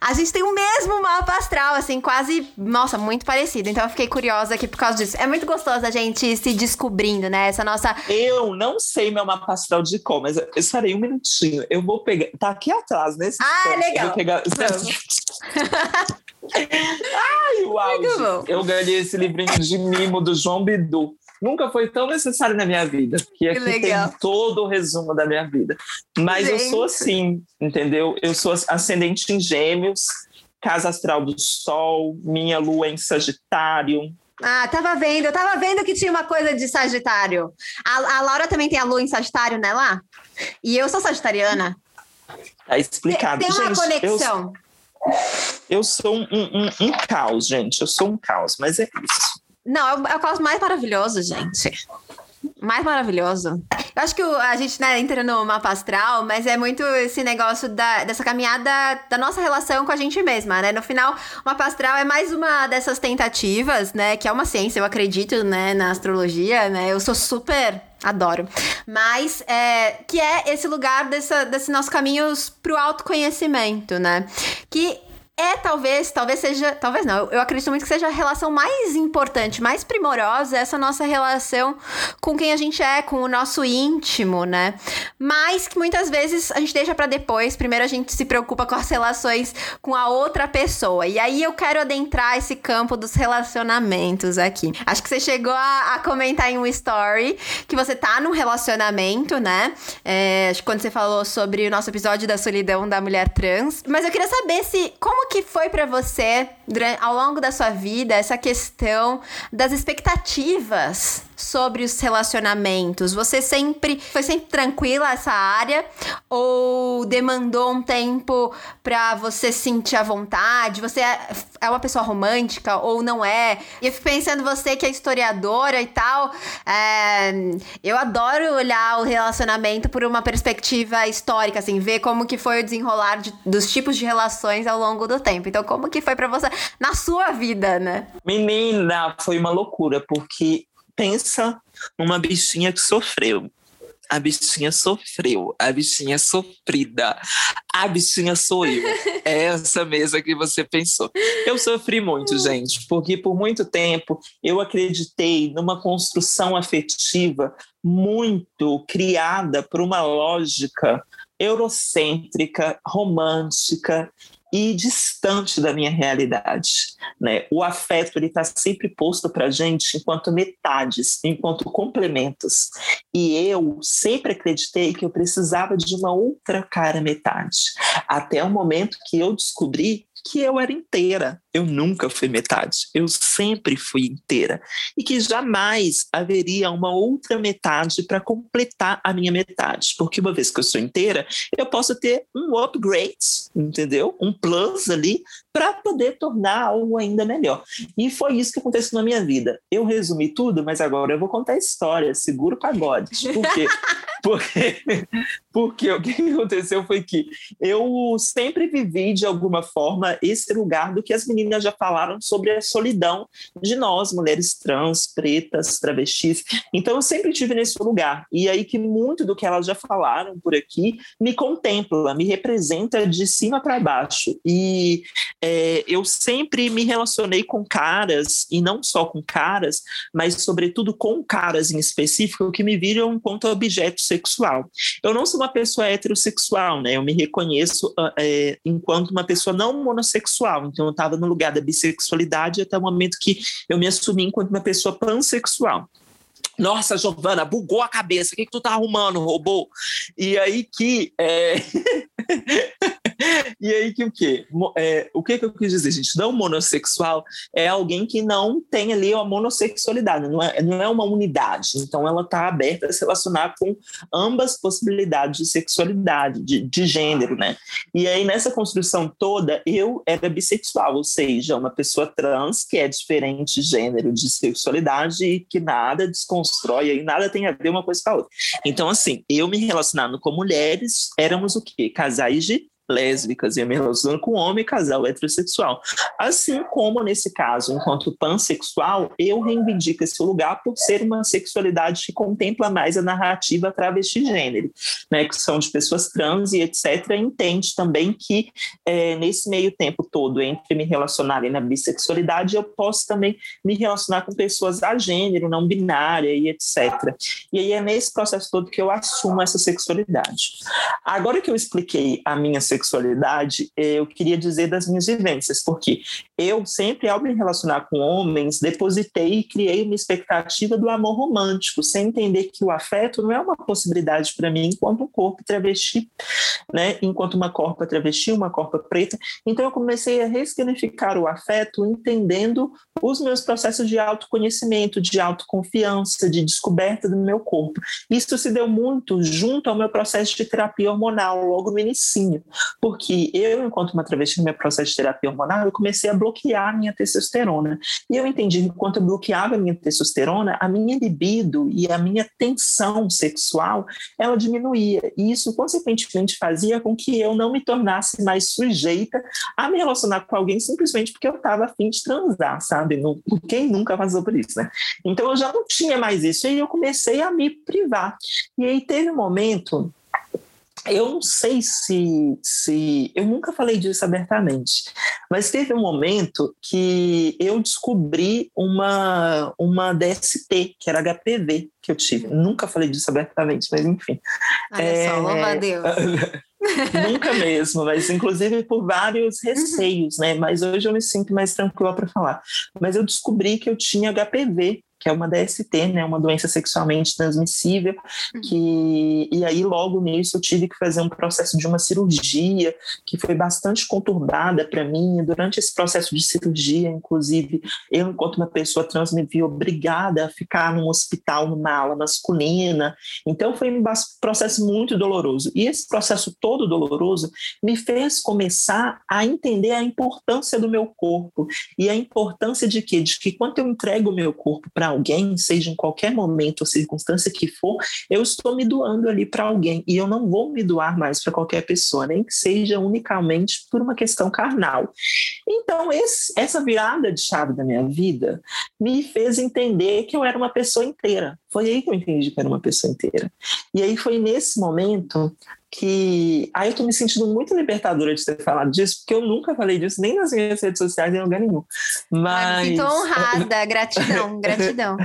A gente tem o mesmo mapa astral, assim, quase, nossa, muito parecido. Então eu fiquei curiosa aqui por causa disso. É muito gostoso a gente se descobrindo, né? Essa nossa eu não sei meu mapa astral de cor, mas eu estarei um minutinho. Eu vou pegar. Tá aqui atrás, nesse. Ah, legal. Eu vou pegar. Ai, uau! Eu ganhei esse livrinho de mimo do João Bidu. Nunca foi tão necessário na minha vida, que aqui que tem todo o resumo da minha vida. Mas Gente. eu sou assim, entendeu? Eu sou ascendente em gêmeos, casa astral do sol, minha lua em Sagitário, ah, tava vendo. Eu tava vendo que tinha uma coisa de Sagitário. A, a Laura também tem a lua em Sagitário, né, lá? E eu sou sagitariana. Tá explicado. Tem, tem uma gente, conexão. Eu, eu sou um, um, um, caos, gente. Eu sou um caos, mas é isso. Não, é o, é o caos mais maravilhoso, gente mais maravilhoso. Eu acho que a gente né, entra no mapa astral, mas é muito esse negócio da, dessa caminhada da nossa relação com a gente mesma, né? No final, o mapa astral é mais uma dessas tentativas, né? Que é uma ciência, eu acredito, né? Na astrologia, né? Eu sou super Adoro. Mas é, que é esse lugar dessa, desse nosso caminhos pro autoconhecimento, né? Que é talvez, talvez seja, talvez não, eu acredito muito que seja a relação mais importante, mais primorosa, essa nossa relação com quem a gente é, com o nosso íntimo, né? Mas que muitas vezes a gente deixa para depois, primeiro a gente se preocupa com as relações com a outra pessoa. E aí eu quero adentrar esse campo dos relacionamentos aqui. Acho que você chegou a, a comentar em um story que você tá num relacionamento, né? É, acho que quando você falou sobre o nosso episódio da solidão da mulher trans. Mas eu queria saber se como que foi para você, durante, ao longo da sua vida, essa questão das expectativas sobre os relacionamentos? Você sempre foi sempre tranquila essa área ou demandou um tempo para você sentir a vontade? Você é, é uma pessoa romântica ou não é? E eu fico pensando você que é historiadora e tal, é, eu adoro olhar o relacionamento por uma perspectiva histórica, assim, ver como que foi o desenrolar de, dos tipos de relações ao longo do tempo. Então, como que foi para você na sua vida, né? Menina, foi uma loucura, porque pensa numa bichinha que sofreu. A bichinha sofreu, a bichinha sofrida, a bichinha sou eu. É essa mesa que você pensou. Eu sofri muito, gente, porque por muito tempo eu acreditei numa construção afetiva muito criada por uma lógica eurocêntrica, romântica, e distante da minha realidade. Né? O afeto ele está sempre posto para a gente enquanto metades, enquanto complementos. E eu sempre acreditei que eu precisava de uma outra cara metade, até o momento que eu descobri que eu era inteira. Eu nunca fui metade, eu sempre fui inteira. E que jamais haveria uma outra metade para completar a minha metade. Porque uma vez que eu sou inteira, eu posso ter um upgrade, entendeu? Um plus ali para poder tornar algo ainda melhor. E foi isso que aconteceu na minha vida. Eu resumi tudo, mas agora eu vou contar a história. Seguro pagode. Por quê? porque, porque o que aconteceu foi que eu sempre vivi, de alguma forma, esse lugar do que as meninas já falaram sobre a solidão de nós, mulheres trans, pretas, travestis. Então, eu sempre tive nesse lugar. E aí que muito do que elas já falaram por aqui me contempla, me representa de cima para baixo. E é, eu sempre me relacionei com caras, e não só com caras, mas sobretudo com caras em específico, que me viram enquanto objeto sexual. Eu não sou uma pessoa heterossexual, né? Eu me reconheço ah, é, enquanto uma pessoa não monossexual. Então, eu estava no lugar da bissexualidade até o momento que eu me assumi enquanto uma pessoa pansexual. Nossa, Giovana, bugou a cabeça. O que, que tu tá arrumando, robô? E aí que. É... e aí que o quê? É, o que, que eu quis dizer, gente? Não monossexual é alguém que não tem ali a monossexualidade, não é, não é uma unidade. Então ela está aberta a se relacionar com ambas possibilidades de sexualidade, de, de gênero, né? E aí nessa construção toda, eu era bissexual, ou seja, uma pessoa trans que é diferente de gênero, de sexualidade e que nada desconstrói e nada tem a ver uma coisa com a outra. Então, assim, eu me relacionando com mulheres, éramos o quê? Casais de lésbicas e me relacionando com homem casal heterossexual. Assim como, nesse caso, enquanto pansexual, eu reivindico esse lugar por ser uma sexualidade que contempla mais a narrativa travesti gênero, né, que são de pessoas trans e etc., entende também que é, nesse meio tempo todo, entre me relacionar na bissexualidade, eu posso também me relacionar com pessoas a gênero, não binária e etc. E aí é nesse processo todo que eu assumo essa sexualidade. Agora que eu expliquei a minha sexualidade, sexualidade, eu queria dizer das minhas vivências, porque eu sempre, ao me relacionar com homens, depositei e criei uma expectativa do amor romântico, sem entender que o afeto não é uma possibilidade para mim enquanto um corpo travesti, né? Enquanto uma corpa travesti, uma corpa preta. Então eu comecei a ressignificar o afeto, entendendo os meus processos de autoconhecimento, de autoconfiança, de descoberta do meu corpo. Isso se deu muito junto ao meu processo de terapia hormonal, logo no início, porque eu, enquanto uma travesti no meu processo de terapia hormonal, eu comecei a bloquear a minha testosterona. E eu entendi que quando eu bloqueava a minha testosterona, a minha libido e a minha tensão sexual, ela diminuía. E isso, consequentemente, fazia com que eu não me tornasse mais sujeita a me relacionar com alguém simplesmente porque eu estava afim de transar, sabe? quem nunca passou por isso, né? Então eu já não tinha mais isso. E aí eu comecei a me privar. E aí teve um momento eu não sei se, se. Eu nunca falei disso abertamente, mas teve um momento que eu descobri uma, uma DST, que era HPV, que eu tive. Nunca falei disso abertamente, mas enfim. Olha é... só, louva a Deus. Nunca mesmo, mas inclusive por vários uhum. receios, né? Mas hoje eu me sinto mais tranquila para falar. Mas eu descobri que eu tinha HPV que é uma DST, né, uma doença sexualmente transmissível, uhum. que e aí logo nisso eu tive que fazer um processo de uma cirurgia que foi bastante conturbada para mim. Durante esse processo de cirurgia, inclusive, eu enquanto uma pessoa trans me vi obrigada a ficar num hospital numa ala masculina. Então foi um processo muito doloroso. E esse processo todo doloroso me fez começar a entender a importância do meu corpo e a importância de que de que quando eu entrego o meu corpo para alguém, seja em qualquer momento ou circunstância que for, eu estou me doando ali para alguém e eu não vou me doar mais para qualquer pessoa, nem que seja unicamente por uma questão carnal. Então, esse, essa virada de chave da minha vida me fez entender que eu era uma pessoa inteira. Foi aí que eu entendi que eu era uma pessoa inteira. E aí foi nesse momento que aí eu tô me sentindo muito libertadora de ter falado disso, porque eu nunca falei disso nem nas minhas redes sociais, em lugar nenhum. Mas. Estou honrada, gratidão, gratidão.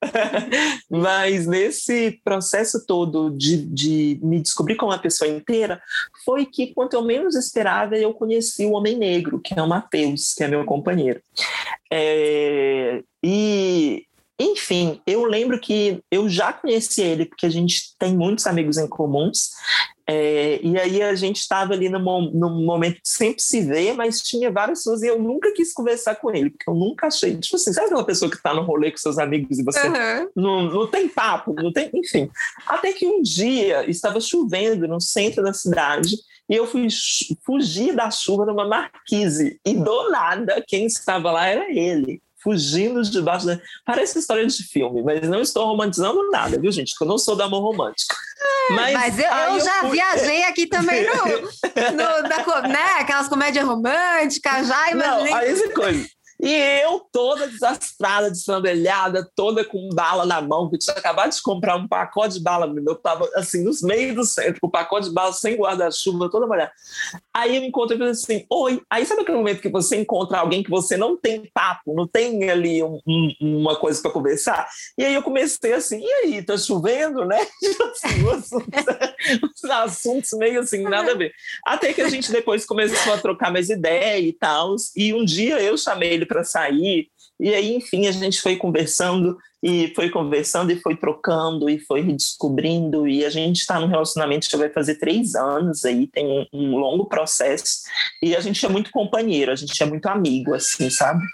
Mas nesse processo todo de, de me descobrir como uma pessoa inteira, foi que, quanto eu menos esperava, eu conheci o Homem Negro, que é o Matheus, que é meu companheiro. É, e enfim, eu lembro que eu já conheci ele, porque a gente tem muitos amigos em comuns, é, e aí a gente estava ali no, no, momento de sempre se ver, mas tinha várias pessoas e eu nunca quis conversar com ele, porque eu nunca achei. Tipo assim, sabe aquela pessoa que está no rolê com seus amigos e você uhum. não, não tem papo, não tem. Enfim. Até que um dia estava chovendo no centro da cidade e eu fui fugir da chuva numa marquise. E do nada, quem estava lá era ele fugindo debaixo da. Parece história de filme, mas não estou romantizando nada, viu, gente? Porque eu não sou da amor romântico. Mas, mas eu, eu, já fui... viajei aqui também no, no da, né? aquelas comédias românticas, já imaginei. Não, aí essa coisa. E eu, toda desastrada, destrambelhada, toda com bala na mão, que tinha acabado de comprar um pacote de bala, eu tava assim, nos meios do centro, com o pacote de bala sem guarda-chuva, toda molhada. Aí eu encontro e assim, oi. Aí sabe aquele momento que você encontra alguém que você não tem papo, não tem ali um, um, uma coisa para conversar? E aí eu comecei assim, e aí, tá chovendo, né? Tipo assim, os, os assuntos meio assim, nada a ver. Até que a gente depois começou a trocar mais ideia e tal, e um dia eu chamei ele para sair. E aí, enfim, a gente foi conversando e foi conversando e foi trocando e foi redescobrindo. E a gente está num relacionamento que vai fazer três anos aí, tem um, um, longo processo. E a gente é muito companheiro, a gente é muito amigo, assim, sabe?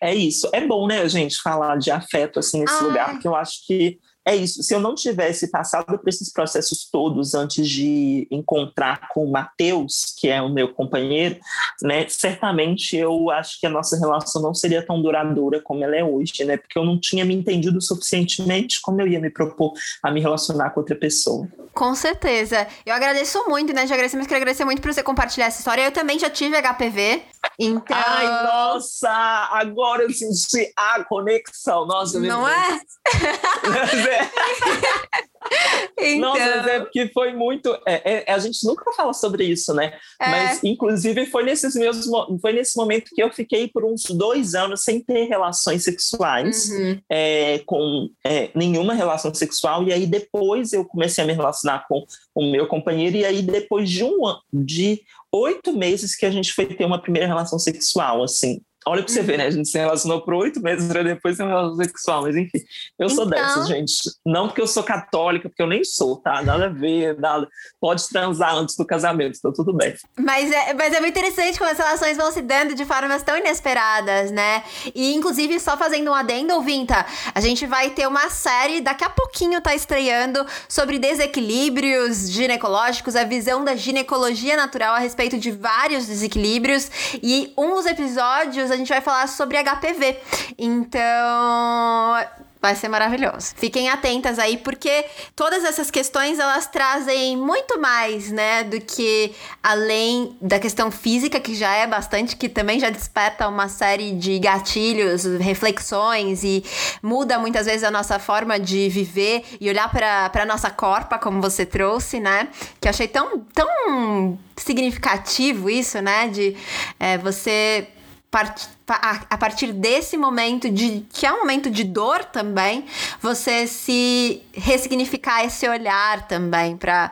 É isso. É bom, né, a gente, falar de afeto assim nesse ah. lugar, porque eu acho que é isso. Se eu não tivesse passado por esses processos todos antes de encontrar com o Matheus, que é o meu companheiro, né, certamente eu acho que a nossa relação não seria tão duradoura como ela é hoje, né? Porque eu não tinha me entendido suficientemente como eu ia me propor a me relacionar com outra pessoa. Com certeza. Eu agradeço muito, né? Já agradeci, mas quero agradecer muito por você compartilhar essa história. Eu também já tive HPV, então... Ai, nossa! Agora eu senti a conexão. Nossa, Não é? então... Nossa, mas é porque foi muito. É, é, a gente nunca fala sobre isso, né? É. Mas, inclusive, foi, nesses meus, foi nesse momento que eu fiquei por uns dois anos sem ter relações sexuais, uhum. é, com é, nenhuma relação sexual. E aí, depois, eu comecei a me relacionar com o meu companheiro. E aí, depois de um de oito meses que a gente foi ter uma primeira relação sexual, assim Olha pra você ver, né? A gente se relacionou por oito meses pra depois ter uma relação sexual. Mas enfim, eu sou então... dessas, gente. Não porque eu sou católica, porque eu nem sou, tá? Nada a ver, nada. Pode transar antes do casamento, tá tudo bem. Mas é, mas é muito interessante como as relações vão se dando de formas tão inesperadas, né? E inclusive, só fazendo um adendo, Vinta, a gente vai ter uma série, daqui a pouquinho tá estreando, sobre desequilíbrios ginecológicos, a visão da ginecologia natural a respeito de vários desequilíbrios. E um dos episódios a gente vai falar sobre HPV. Então, Vai ser maravilhoso. Fiquem atentas aí, porque todas essas questões elas trazem muito mais, né, do que além da questão física, que já é bastante, que também já desperta uma série de gatilhos, reflexões e muda muitas vezes a nossa forma de viver e olhar para nossa corpa, como você trouxe, né? Que eu achei tão, tão significativo isso, né? De é, você part a partir desse momento de que é um momento de dor também, você se ressignificar esse olhar também para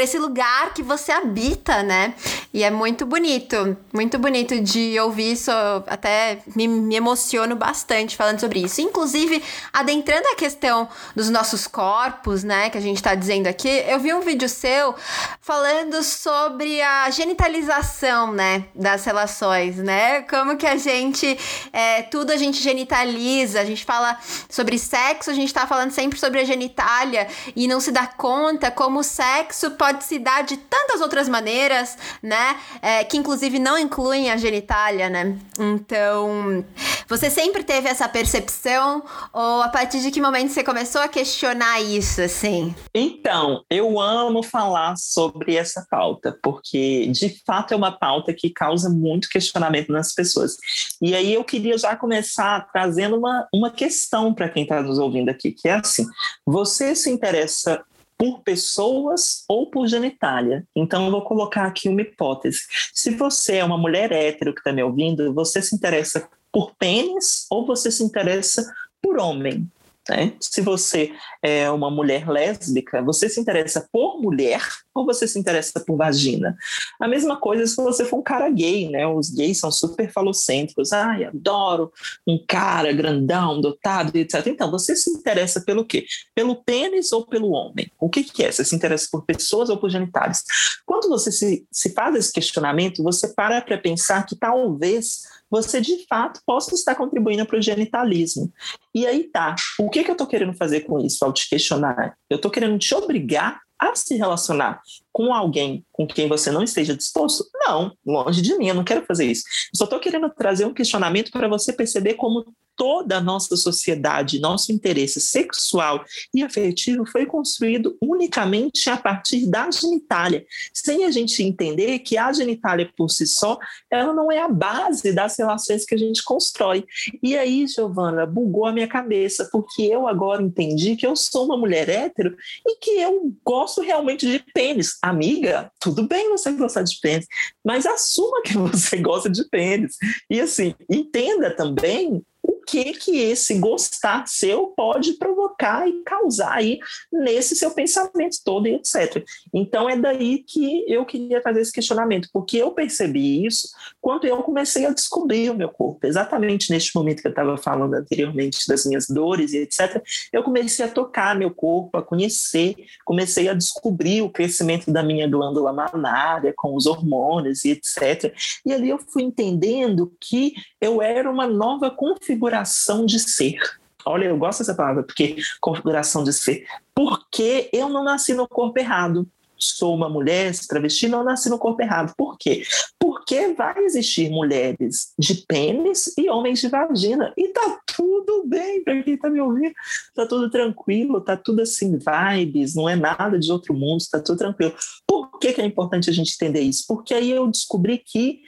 esse lugar que você habita, né? E é muito bonito, muito bonito de ouvir isso, até me, me emociono bastante falando sobre isso. Inclusive, adentrando a questão dos nossos corpos, né, que a gente está dizendo aqui, eu vi um vídeo seu falando sobre a genitalização, né, das relações, né? Né? Como que a gente. É, tudo a gente genitaliza, a gente fala sobre sexo, a gente tá falando sempre sobre a genitália e não se dá conta como o sexo pode se dar de tantas outras maneiras, né? É, que inclusive não incluem a genitália, né? Então, você sempre teve essa percepção ou a partir de que momento você começou a questionar isso, assim? Então, eu amo falar sobre essa pauta, porque de fato é uma pauta que causa muito questionamento nas pessoas. E aí eu queria já começar trazendo uma, uma questão para quem está nos ouvindo aqui, que é assim: você se interessa por pessoas ou por genitália. Então, eu vou colocar aqui uma hipótese. Se você é uma mulher hétero que está me ouvindo, você se interessa por pênis ou você se interessa por homem? Né? Se você é uma mulher lésbica, você se interessa por mulher ou você se interessa por vagina? A mesma coisa se você for um cara gay, né? Os gays são super falocêntricos. Ai, adoro um cara grandão, dotado, etc. Então, você se interessa pelo quê? Pelo pênis ou pelo homem? O que, que é? Você se interessa por pessoas ou por genitais? Quando você se, se faz esse questionamento, você para para pensar que talvez você de fato possa estar contribuindo para o genitalismo. E aí tá, o que, que eu estou querendo fazer com isso ao te questionar? Eu estou querendo te obrigar a se relacionar com alguém com quem você não esteja disposto? Não, longe de mim, eu não quero fazer isso. Eu só estou querendo trazer um questionamento para você perceber como toda a nossa sociedade, nosso interesse sexual e afetivo foi construído unicamente a partir da genitália, sem a gente entender que a genitália por si só, ela não é a base das relações que a gente constrói. E aí, Giovana, bugou a minha cabeça, porque eu agora entendi que eu sou uma mulher hétero e que eu gosto realmente de pênis. Amiga, tudo bem você gostar de pênis, mas assuma que você gosta de pênis. E assim, entenda também que que esse gostar seu pode provocar e causar aí nesse seu pensamento todo e etc. Então é daí que eu queria fazer esse questionamento, porque eu percebi isso quando eu comecei a descobrir o meu corpo. Exatamente neste momento que eu estava falando anteriormente das minhas dores e etc. Eu comecei a tocar meu corpo, a conhecer, comecei a descobrir o crescimento da minha glândula mamária com os hormônios e etc. E ali eu fui entendendo que eu era uma nova configuração configuração de ser. Olha, eu gosto dessa palavra, porque configuração de ser. Porque eu não nasci no corpo errado sou uma mulher travesti, não nasci no corpo errado. Por quê? Porque vai existir mulheres de pênis e homens de vagina. E tá tudo bem para quem tá me ouvindo. Tá tudo tranquilo, tá tudo assim, vibes, não é nada de outro mundo, tá tudo tranquilo. Por que, que é importante a gente entender isso? Porque aí eu descobri que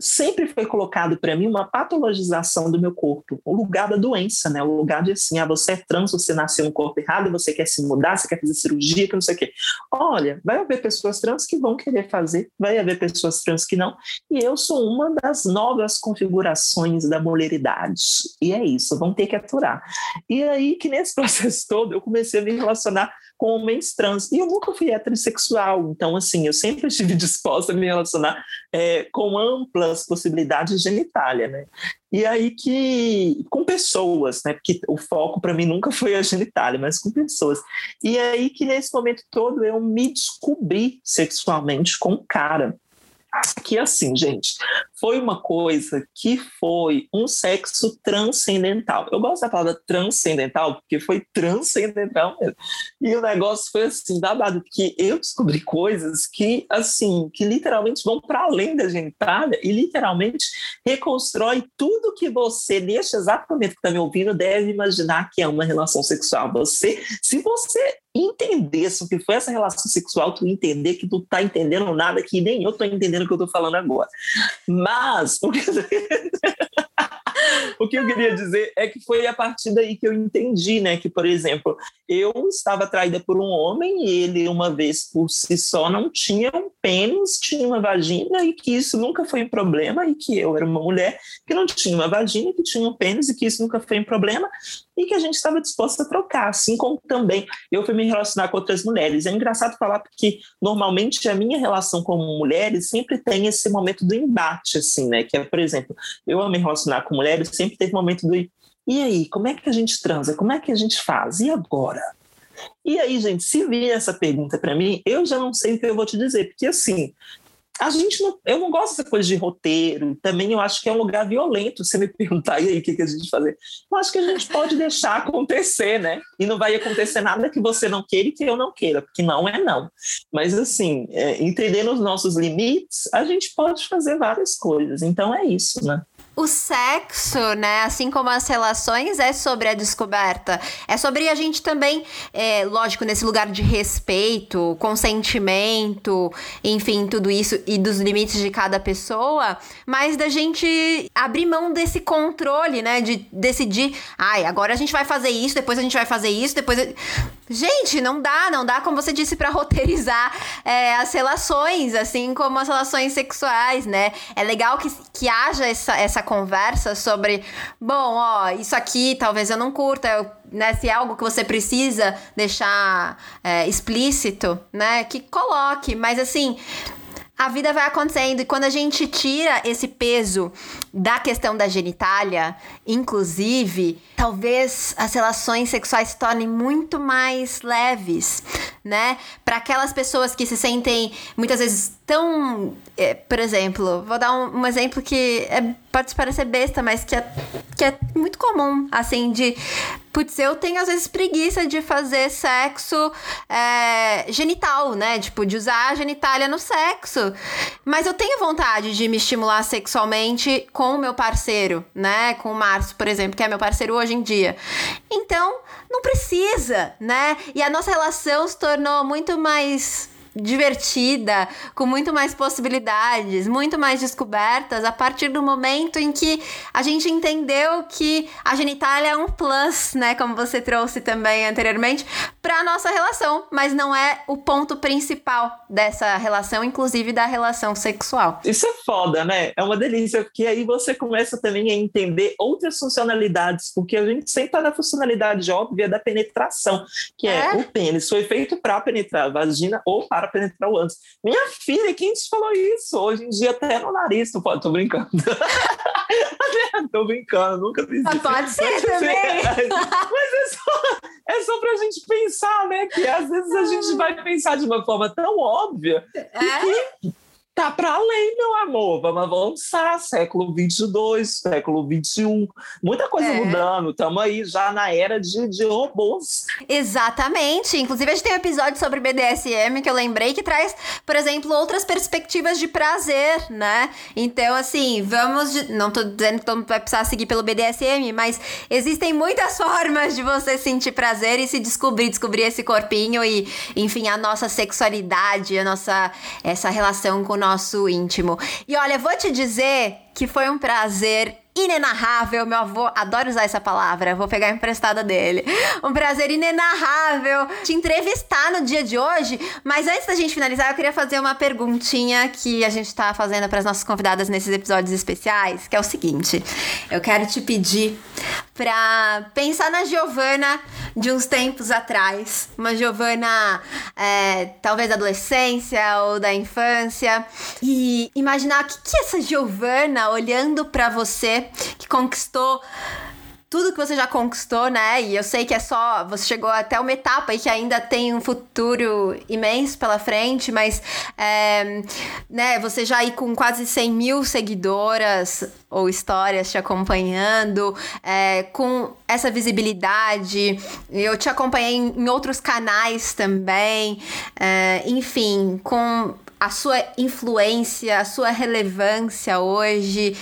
sempre foi colocado para mim uma patologização do meu corpo, o lugar da doença, né? O lugar de assim, ah, você é trans, você nasceu no corpo errado, você quer se mudar, você quer fazer cirurgia, que não sei o quê. Olha, vai haver pessoas trans que vão querer fazer, vai haver pessoas trans que não. E eu sou uma das novas configurações da mulheridade. E é isso, vão ter que aturar. E aí que nesse processo todo eu comecei a me relacionar com homens trans. E eu nunca fui heterossexual, então, assim, eu sempre estive disposta a me relacionar é, com amplas possibilidades de genitália, né? E aí que com pessoas, né? Porque o foco para mim nunca foi a genitália, mas com pessoas. E aí que nesse momento todo eu me descobri sexualmente com cara que assim, gente, foi uma coisa que foi um sexo transcendental. Eu gosto da palavra transcendental porque foi transcendental mesmo. E o negócio foi assim, babado, porque eu descobri coisas que, assim, que literalmente vão para além da genitália e literalmente reconstrói tudo que você, neste exato momento que está me ouvindo, deve imaginar que é uma relação sexual. Você, se você entendesse o que foi essa relação sexual, tu entender que tu tá entendendo nada que nem eu tô entendendo o que eu tô falando agora. Mas o que... o que eu queria dizer é que foi a partir daí que eu entendi, né, que por exemplo, eu estava atraída por um homem e ele uma vez por si só não tinha um pênis, tinha uma vagina e que isso nunca foi um problema e que eu era uma mulher que não tinha uma vagina, que tinha um pênis e que isso nunca foi um problema e que a gente estava disposto a trocar, assim como também eu fui me relacionar com outras mulheres. É engraçado falar porque normalmente a minha relação com mulheres sempre tem esse momento do embate, assim, né? Que é, por exemplo, eu me relacionar com mulheres, sempre teve momento do e aí, como é que a gente transa? Como é que a gente faz? E agora? E aí, gente, se vir essa pergunta para mim, eu já não sei o que eu vou te dizer, porque assim, a gente não, eu não gosto dessa coisa de roteiro, também eu acho que é um lugar violento você me perguntar e aí o que, que a gente fazer. Eu acho que a gente pode deixar acontecer, né? E não vai acontecer nada que você não queira e que eu não queira, porque não é não. Mas assim, é, entendendo os nossos limites, a gente pode fazer várias coisas. Então é isso, né? O sexo, né, assim como as relações, é sobre a descoberta. É sobre a gente também, é, lógico, nesse lugar de respeito, consentimento, enfim, tudo isso e dos limites de cada pessoa, mas da gente abrir mão desse controle, né, de decidir, ai, agora a gente vai fazer isso, depois a gente vai fazer isso, depois. Gente, não dá, não dá, como você disse, para roteirizar é, as relações, assim como as relações sexuais, né? É legal que, que haja essa, essa conversa sobre, bom, ó, isso aqui talvez eu não curta, eu, né? Se é algo que você precisa deixar é, explícito, né? Que coloque, mas assim a vida vai acontecendo e quando a gente tira esse peso da questão da genitália, inclusive, talvez as relações sexuais se tornem muito mais leves, né? Para aquelas pessoas que se sentem muitas vezes tão, é, por exemplo, vou dar um, um exemplo que é, pode parecer besta, mas que é, que é muito comum, assim, de Putz, eu tenho às vezes preguiça de fazer sexo é, genital, né? Tipo, de usar a genitália no sexo. Mas eu tenho vontade de me estimular sexualmente com o meu parceiro, né? Com o Márcio, por exemplo, que é meu parceiro hoje em dia. Então, não precisa, né? E a nossa relação se tornou muito mais divertida, com muito mais possibilidades, muito mais descobertas, a partir do momento em que a gente entendeu que a genitália é um plus, né, como você trouxe também anteriormente, para nossa relação, mas não é o ponto principal dessa relação, inclusive da relação sexual. Isso é foda, né? É uma delícia, porque aí você começa também a entender outras funcionalidades, porque a gente sempre tá na funcionalidade óbvia da penetração, que é, é o pênis foi feito para penetrar a vagina ou para para penetrar o ânus. Minha filha, quem te falou isso? Hoje em dia até no nariz, tu pode, tô brincando. tô brincando, nunca fiz isso. Pode ser mas, também. Mas é só, é só pra gente pensar, né? Que às vezes a gente vai pensar de uma forma tão óbvia é? que tá para além, meu amor. Vamos avançar, século 22, século 21, muita coisa é. mudando. Estamos aí já na era de, de robôs. Exatamente. Inclusive, a gente tem um episódio sobre BDSM que eu lembrei que traz, por exemplo, outras perspectivas de prazer, né? Então, assim, vamos. De... Não tô dizendo que todo mundo vai precisar seguir pelo BDSM, mas existem muitas formas de você sentir prazer e se descobrir, descobrir esse corpinho e, enfim, a nossa sexualidade, a nossa essa relação com nosso íntimo. E olha, vou te dizer que foi um prazer inenarrável. Meu avô adora usar essa palavra, vou pegar emprestada dele. Um prazer inenarrável te entrevistar no dia de hoje. Mas antes da gente finalizar, eu queria fazer uma perguntinha que a gente tá fazendo para as nossas convidadas nesses episódios especiais, que é o seguinte: eu quero te pedir para pensar na Giovana de uns tempos atrás, uma Giovana é, talvez da adolescência ou da infância, e imaginar o que, que essa Giovana olhando para você que conquistou tudo que você já conquistou, né? E eu sei que é só. Você chegou até uma etapa e que ainda tem um futuro imenso pela frente, mas é, né, você já aí com quase 100 mil seguidoras ou histórias te acompanhando, é, com essa visibilidade. Eu te acompanhei em outros canais também, é, enfim, com a sua influência, a sua relevância hoje,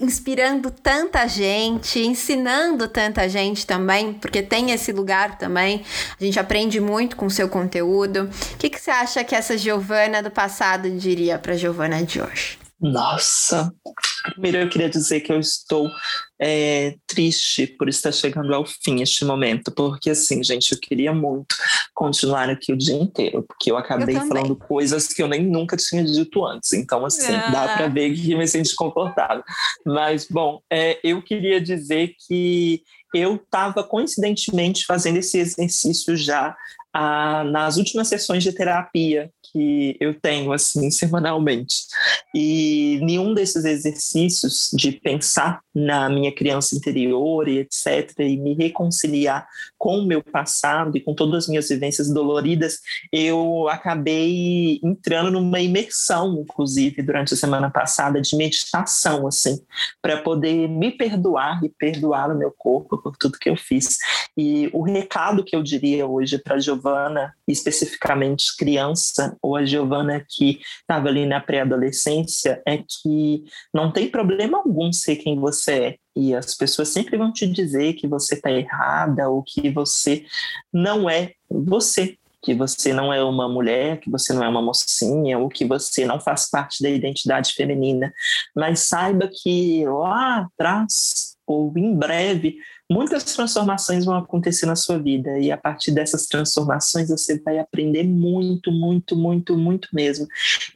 inspirando tanta gente, ensinando tanta gente também, porque tem esse lugar também. A gente aprende muito com o seu conteúdo. O que, que você acha que essa Giovana do passado diria para a Giovana de hoje? Nossa, primeiro eu queria dizer que eu estou é, triste por estar chegando ao fim este momento, porque assim, gente, eu queria muito continuar aqui o dia inteiro, porque eu acabei eu falando coisas que eu nem nunca tinha dito antes, então assim, ah. dá para ver que me senti confortável. Mas, bom, é, eu queria dizer que eu estava coincidentemente fazendo esse exercício já ah, nas últimas sessões de terapia que eu tenho assim semanalmente. E nenhum desses exercícios de pensar na minha criança interior e etc e me reconciliar com o meu passado e com todas as minhas vivências doloridas, eu acabei entrando numa imersão, inclusive durante a semana passada de meditação assim, para poder me perdoar e perdoar o meu corpo por tudo que eu fiz. E o recado que eu diria hoje para Giovana, especificamente criança, ou a Giovana que estava ali na pré-adolescência, é que não tem problema algum ser quem você é. E as pessoas sempre vão te dizer que você está errada ou que você não é você que você não é uma mulher, que você não é uma mocinha, ou que você não faz parte da identidade feminina. Mas saiba que lá atrás, ou em breve, muitas transformações vão acontecer na sua vida e a partir dessas transformações você vai aprender muito, muito, muito, muito mesmo.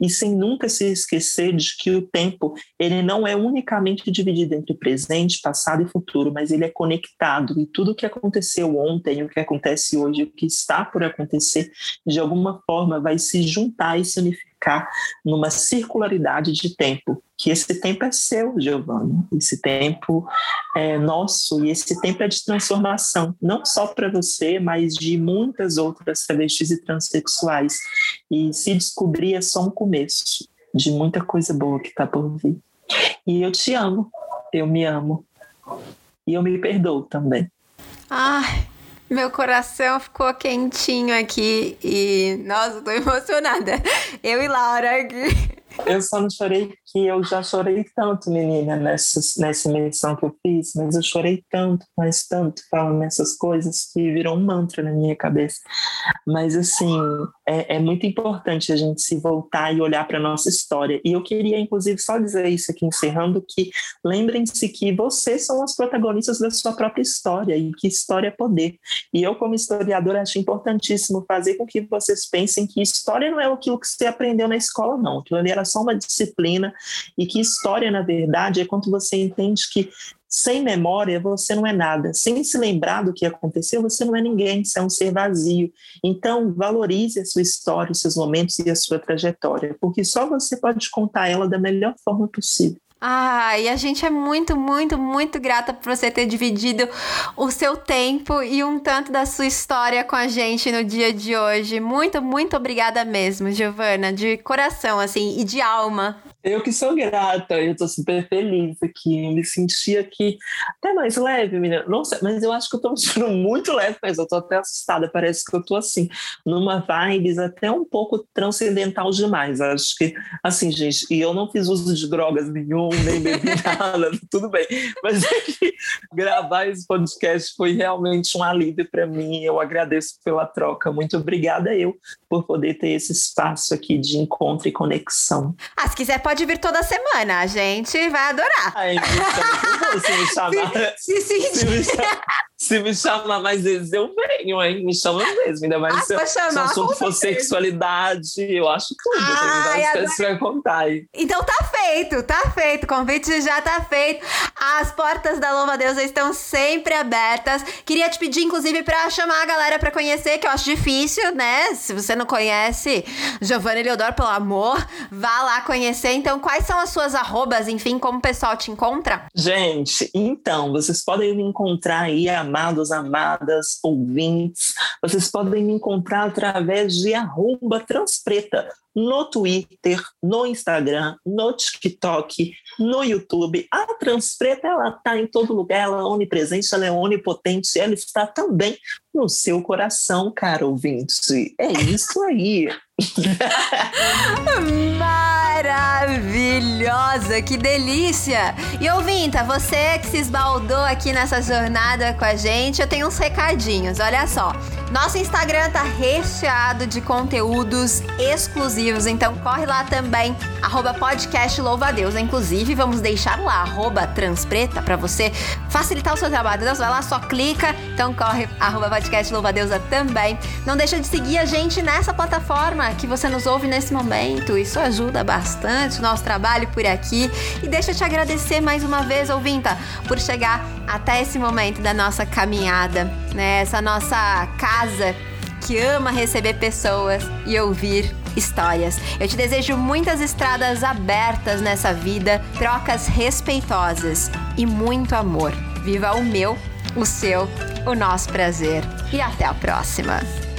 E sem nunca se esquecer de que o tempo, ele não é unicamente dividido entre presente, passado e futuro, mas ele é conectado e tudo o que aconteceu ontem, o que acontece hoje, o que está por acontecer, de alguma forma vai se juntar e se unificar numa circularidade de tempo que esse tempo é seu, Giovanni. Esse tempo é nosso e esse tempo é de transformação, não só para você, mas de muitas outras travestis e transexuais. E se descobrir é só um começo de muita coisa boa que está por vir. E eu te amo, eu me amo. E eu me perdoo também. Ai, meu coração ficou quentinho aqui e, nossa, tô emocionada. Eu e Laura aqui. Eu só não chorei que eu já chorei tanto, menina, nessa, nessa menção que eu fiz, mas eu chorei tanto, mas tanto falando nessas coisas que virou um mantra na minha cabeça. Mas, assim, é, é muito importante a gente se voltar e olhar para a nossa história. E eu queria, inclusive, só dizer isso aqui, encerrando, que lembrem-se que vocês são as protagonistas da sua própria história e que história é poder. E eu, como historiadora, acho importantíssimo fazer com que vocês pensem que história não é aquilo que você aprendeu na escola, não. Aquilo ali era só uma disciplina e que história, na verdade, é quando você entende que sem memória você não é nada. Sem se lembrar do que aconteceu, você não é ninguém, você é um ser vazio. Então, valorize a sua história, os seus momentos e a sua trajetória, porque só você pode contar ela da melhor forma possível. Ah, e a gente é muito, muito, muito grata por você ter dividido o seu tempo e um tanto da sua história com a gente no dia de hoje. Muito, muito obrigada mesmo, Giovana, de coração, assim, e de alma. Eu que sou grata, eu tô super feliz aqui. Eu me senti aqui até mais leve, menina. Nossa, mas eu acho que eu tô me sentindo muito leve, mas eu tô até assustada. Parece que eu tô assim, numa vibes até um pouco transcendental demais. Acho que, assim, gente, e eu não fiz uso de drogas nenhum, nem bebi nada, tudo bem. Mas é que gravar esse podcast foi realmente um alívio para mim. Eu agradeço pela troca. Muito obrigada eu por poder ter esse espaço aqui de encontro e conexão. Ah, se quiser, pode vir toda semana. A gente vai adorar. Ai, chama, se me chamar. Se, se, se, se, me chamar, Se me chamar mais vezes, eu venho, hein? Me chama mesmo. Ainda mais ah, se, chamar, se o assunto for sexualidade, eu acho tudo. Ai, tem muitas coisas contar aí. Então tá feito, tá feito. O convite já tá feito. As portas da Louva Deusa estão sempre abertas. Queria te pedir, inclusive, pra chamar a galera pra conhecer, que eu acho difícil, né? Se você não conhece Giovanni Leodoro, pelo amor, vá lá conhecer. Então, quais são as suas arrobas, enfim, como o pessoal te encontra? Gente, então, vocês podem me encontrar aí, amados, amadas, ouvintes. Vocês podem me encontrar através de arroba transpreta no Twitter, no Instagram, no TikTok, no YouTube. A Transpreta, ela está em todo lugar, ela é onipresente, ela é onipotente, ela está também no seu coração, cara ouvinte. É isso aí. Maravilhosa, que delícia! E ouvinta, você que se esbaldou aqui nessa jornada com a gente, eu tenho uns recadinhos, olha só. Nosso Instagram tá recheado de conteúdos exclusivos, então corre lá também, arroba podcast louva Deus. Inclusive, vamos deixar lá, arroba transpreta, pra você facilitar o seu trabalho. Deus, vai lá, só clica, então corre, arroba podcast louva Deusa também. Não deixa de seguir a gente nessa plataforma que você nos ouve nesse momento, isso ajuda bastante o nosso trabalho por aqui. E deixa eu te agradecer mais uma vez, ouvinta, por chegar até esse momento da nossa caminhada, né? Essa nossa casa que ama receber pessoas e ouvir histórias. Eu te desejo muitas estradas abertas nessa vida, trocas respeitosas e muito amor. Viva o meu, o seu, o nosso prazer. E até a próxima!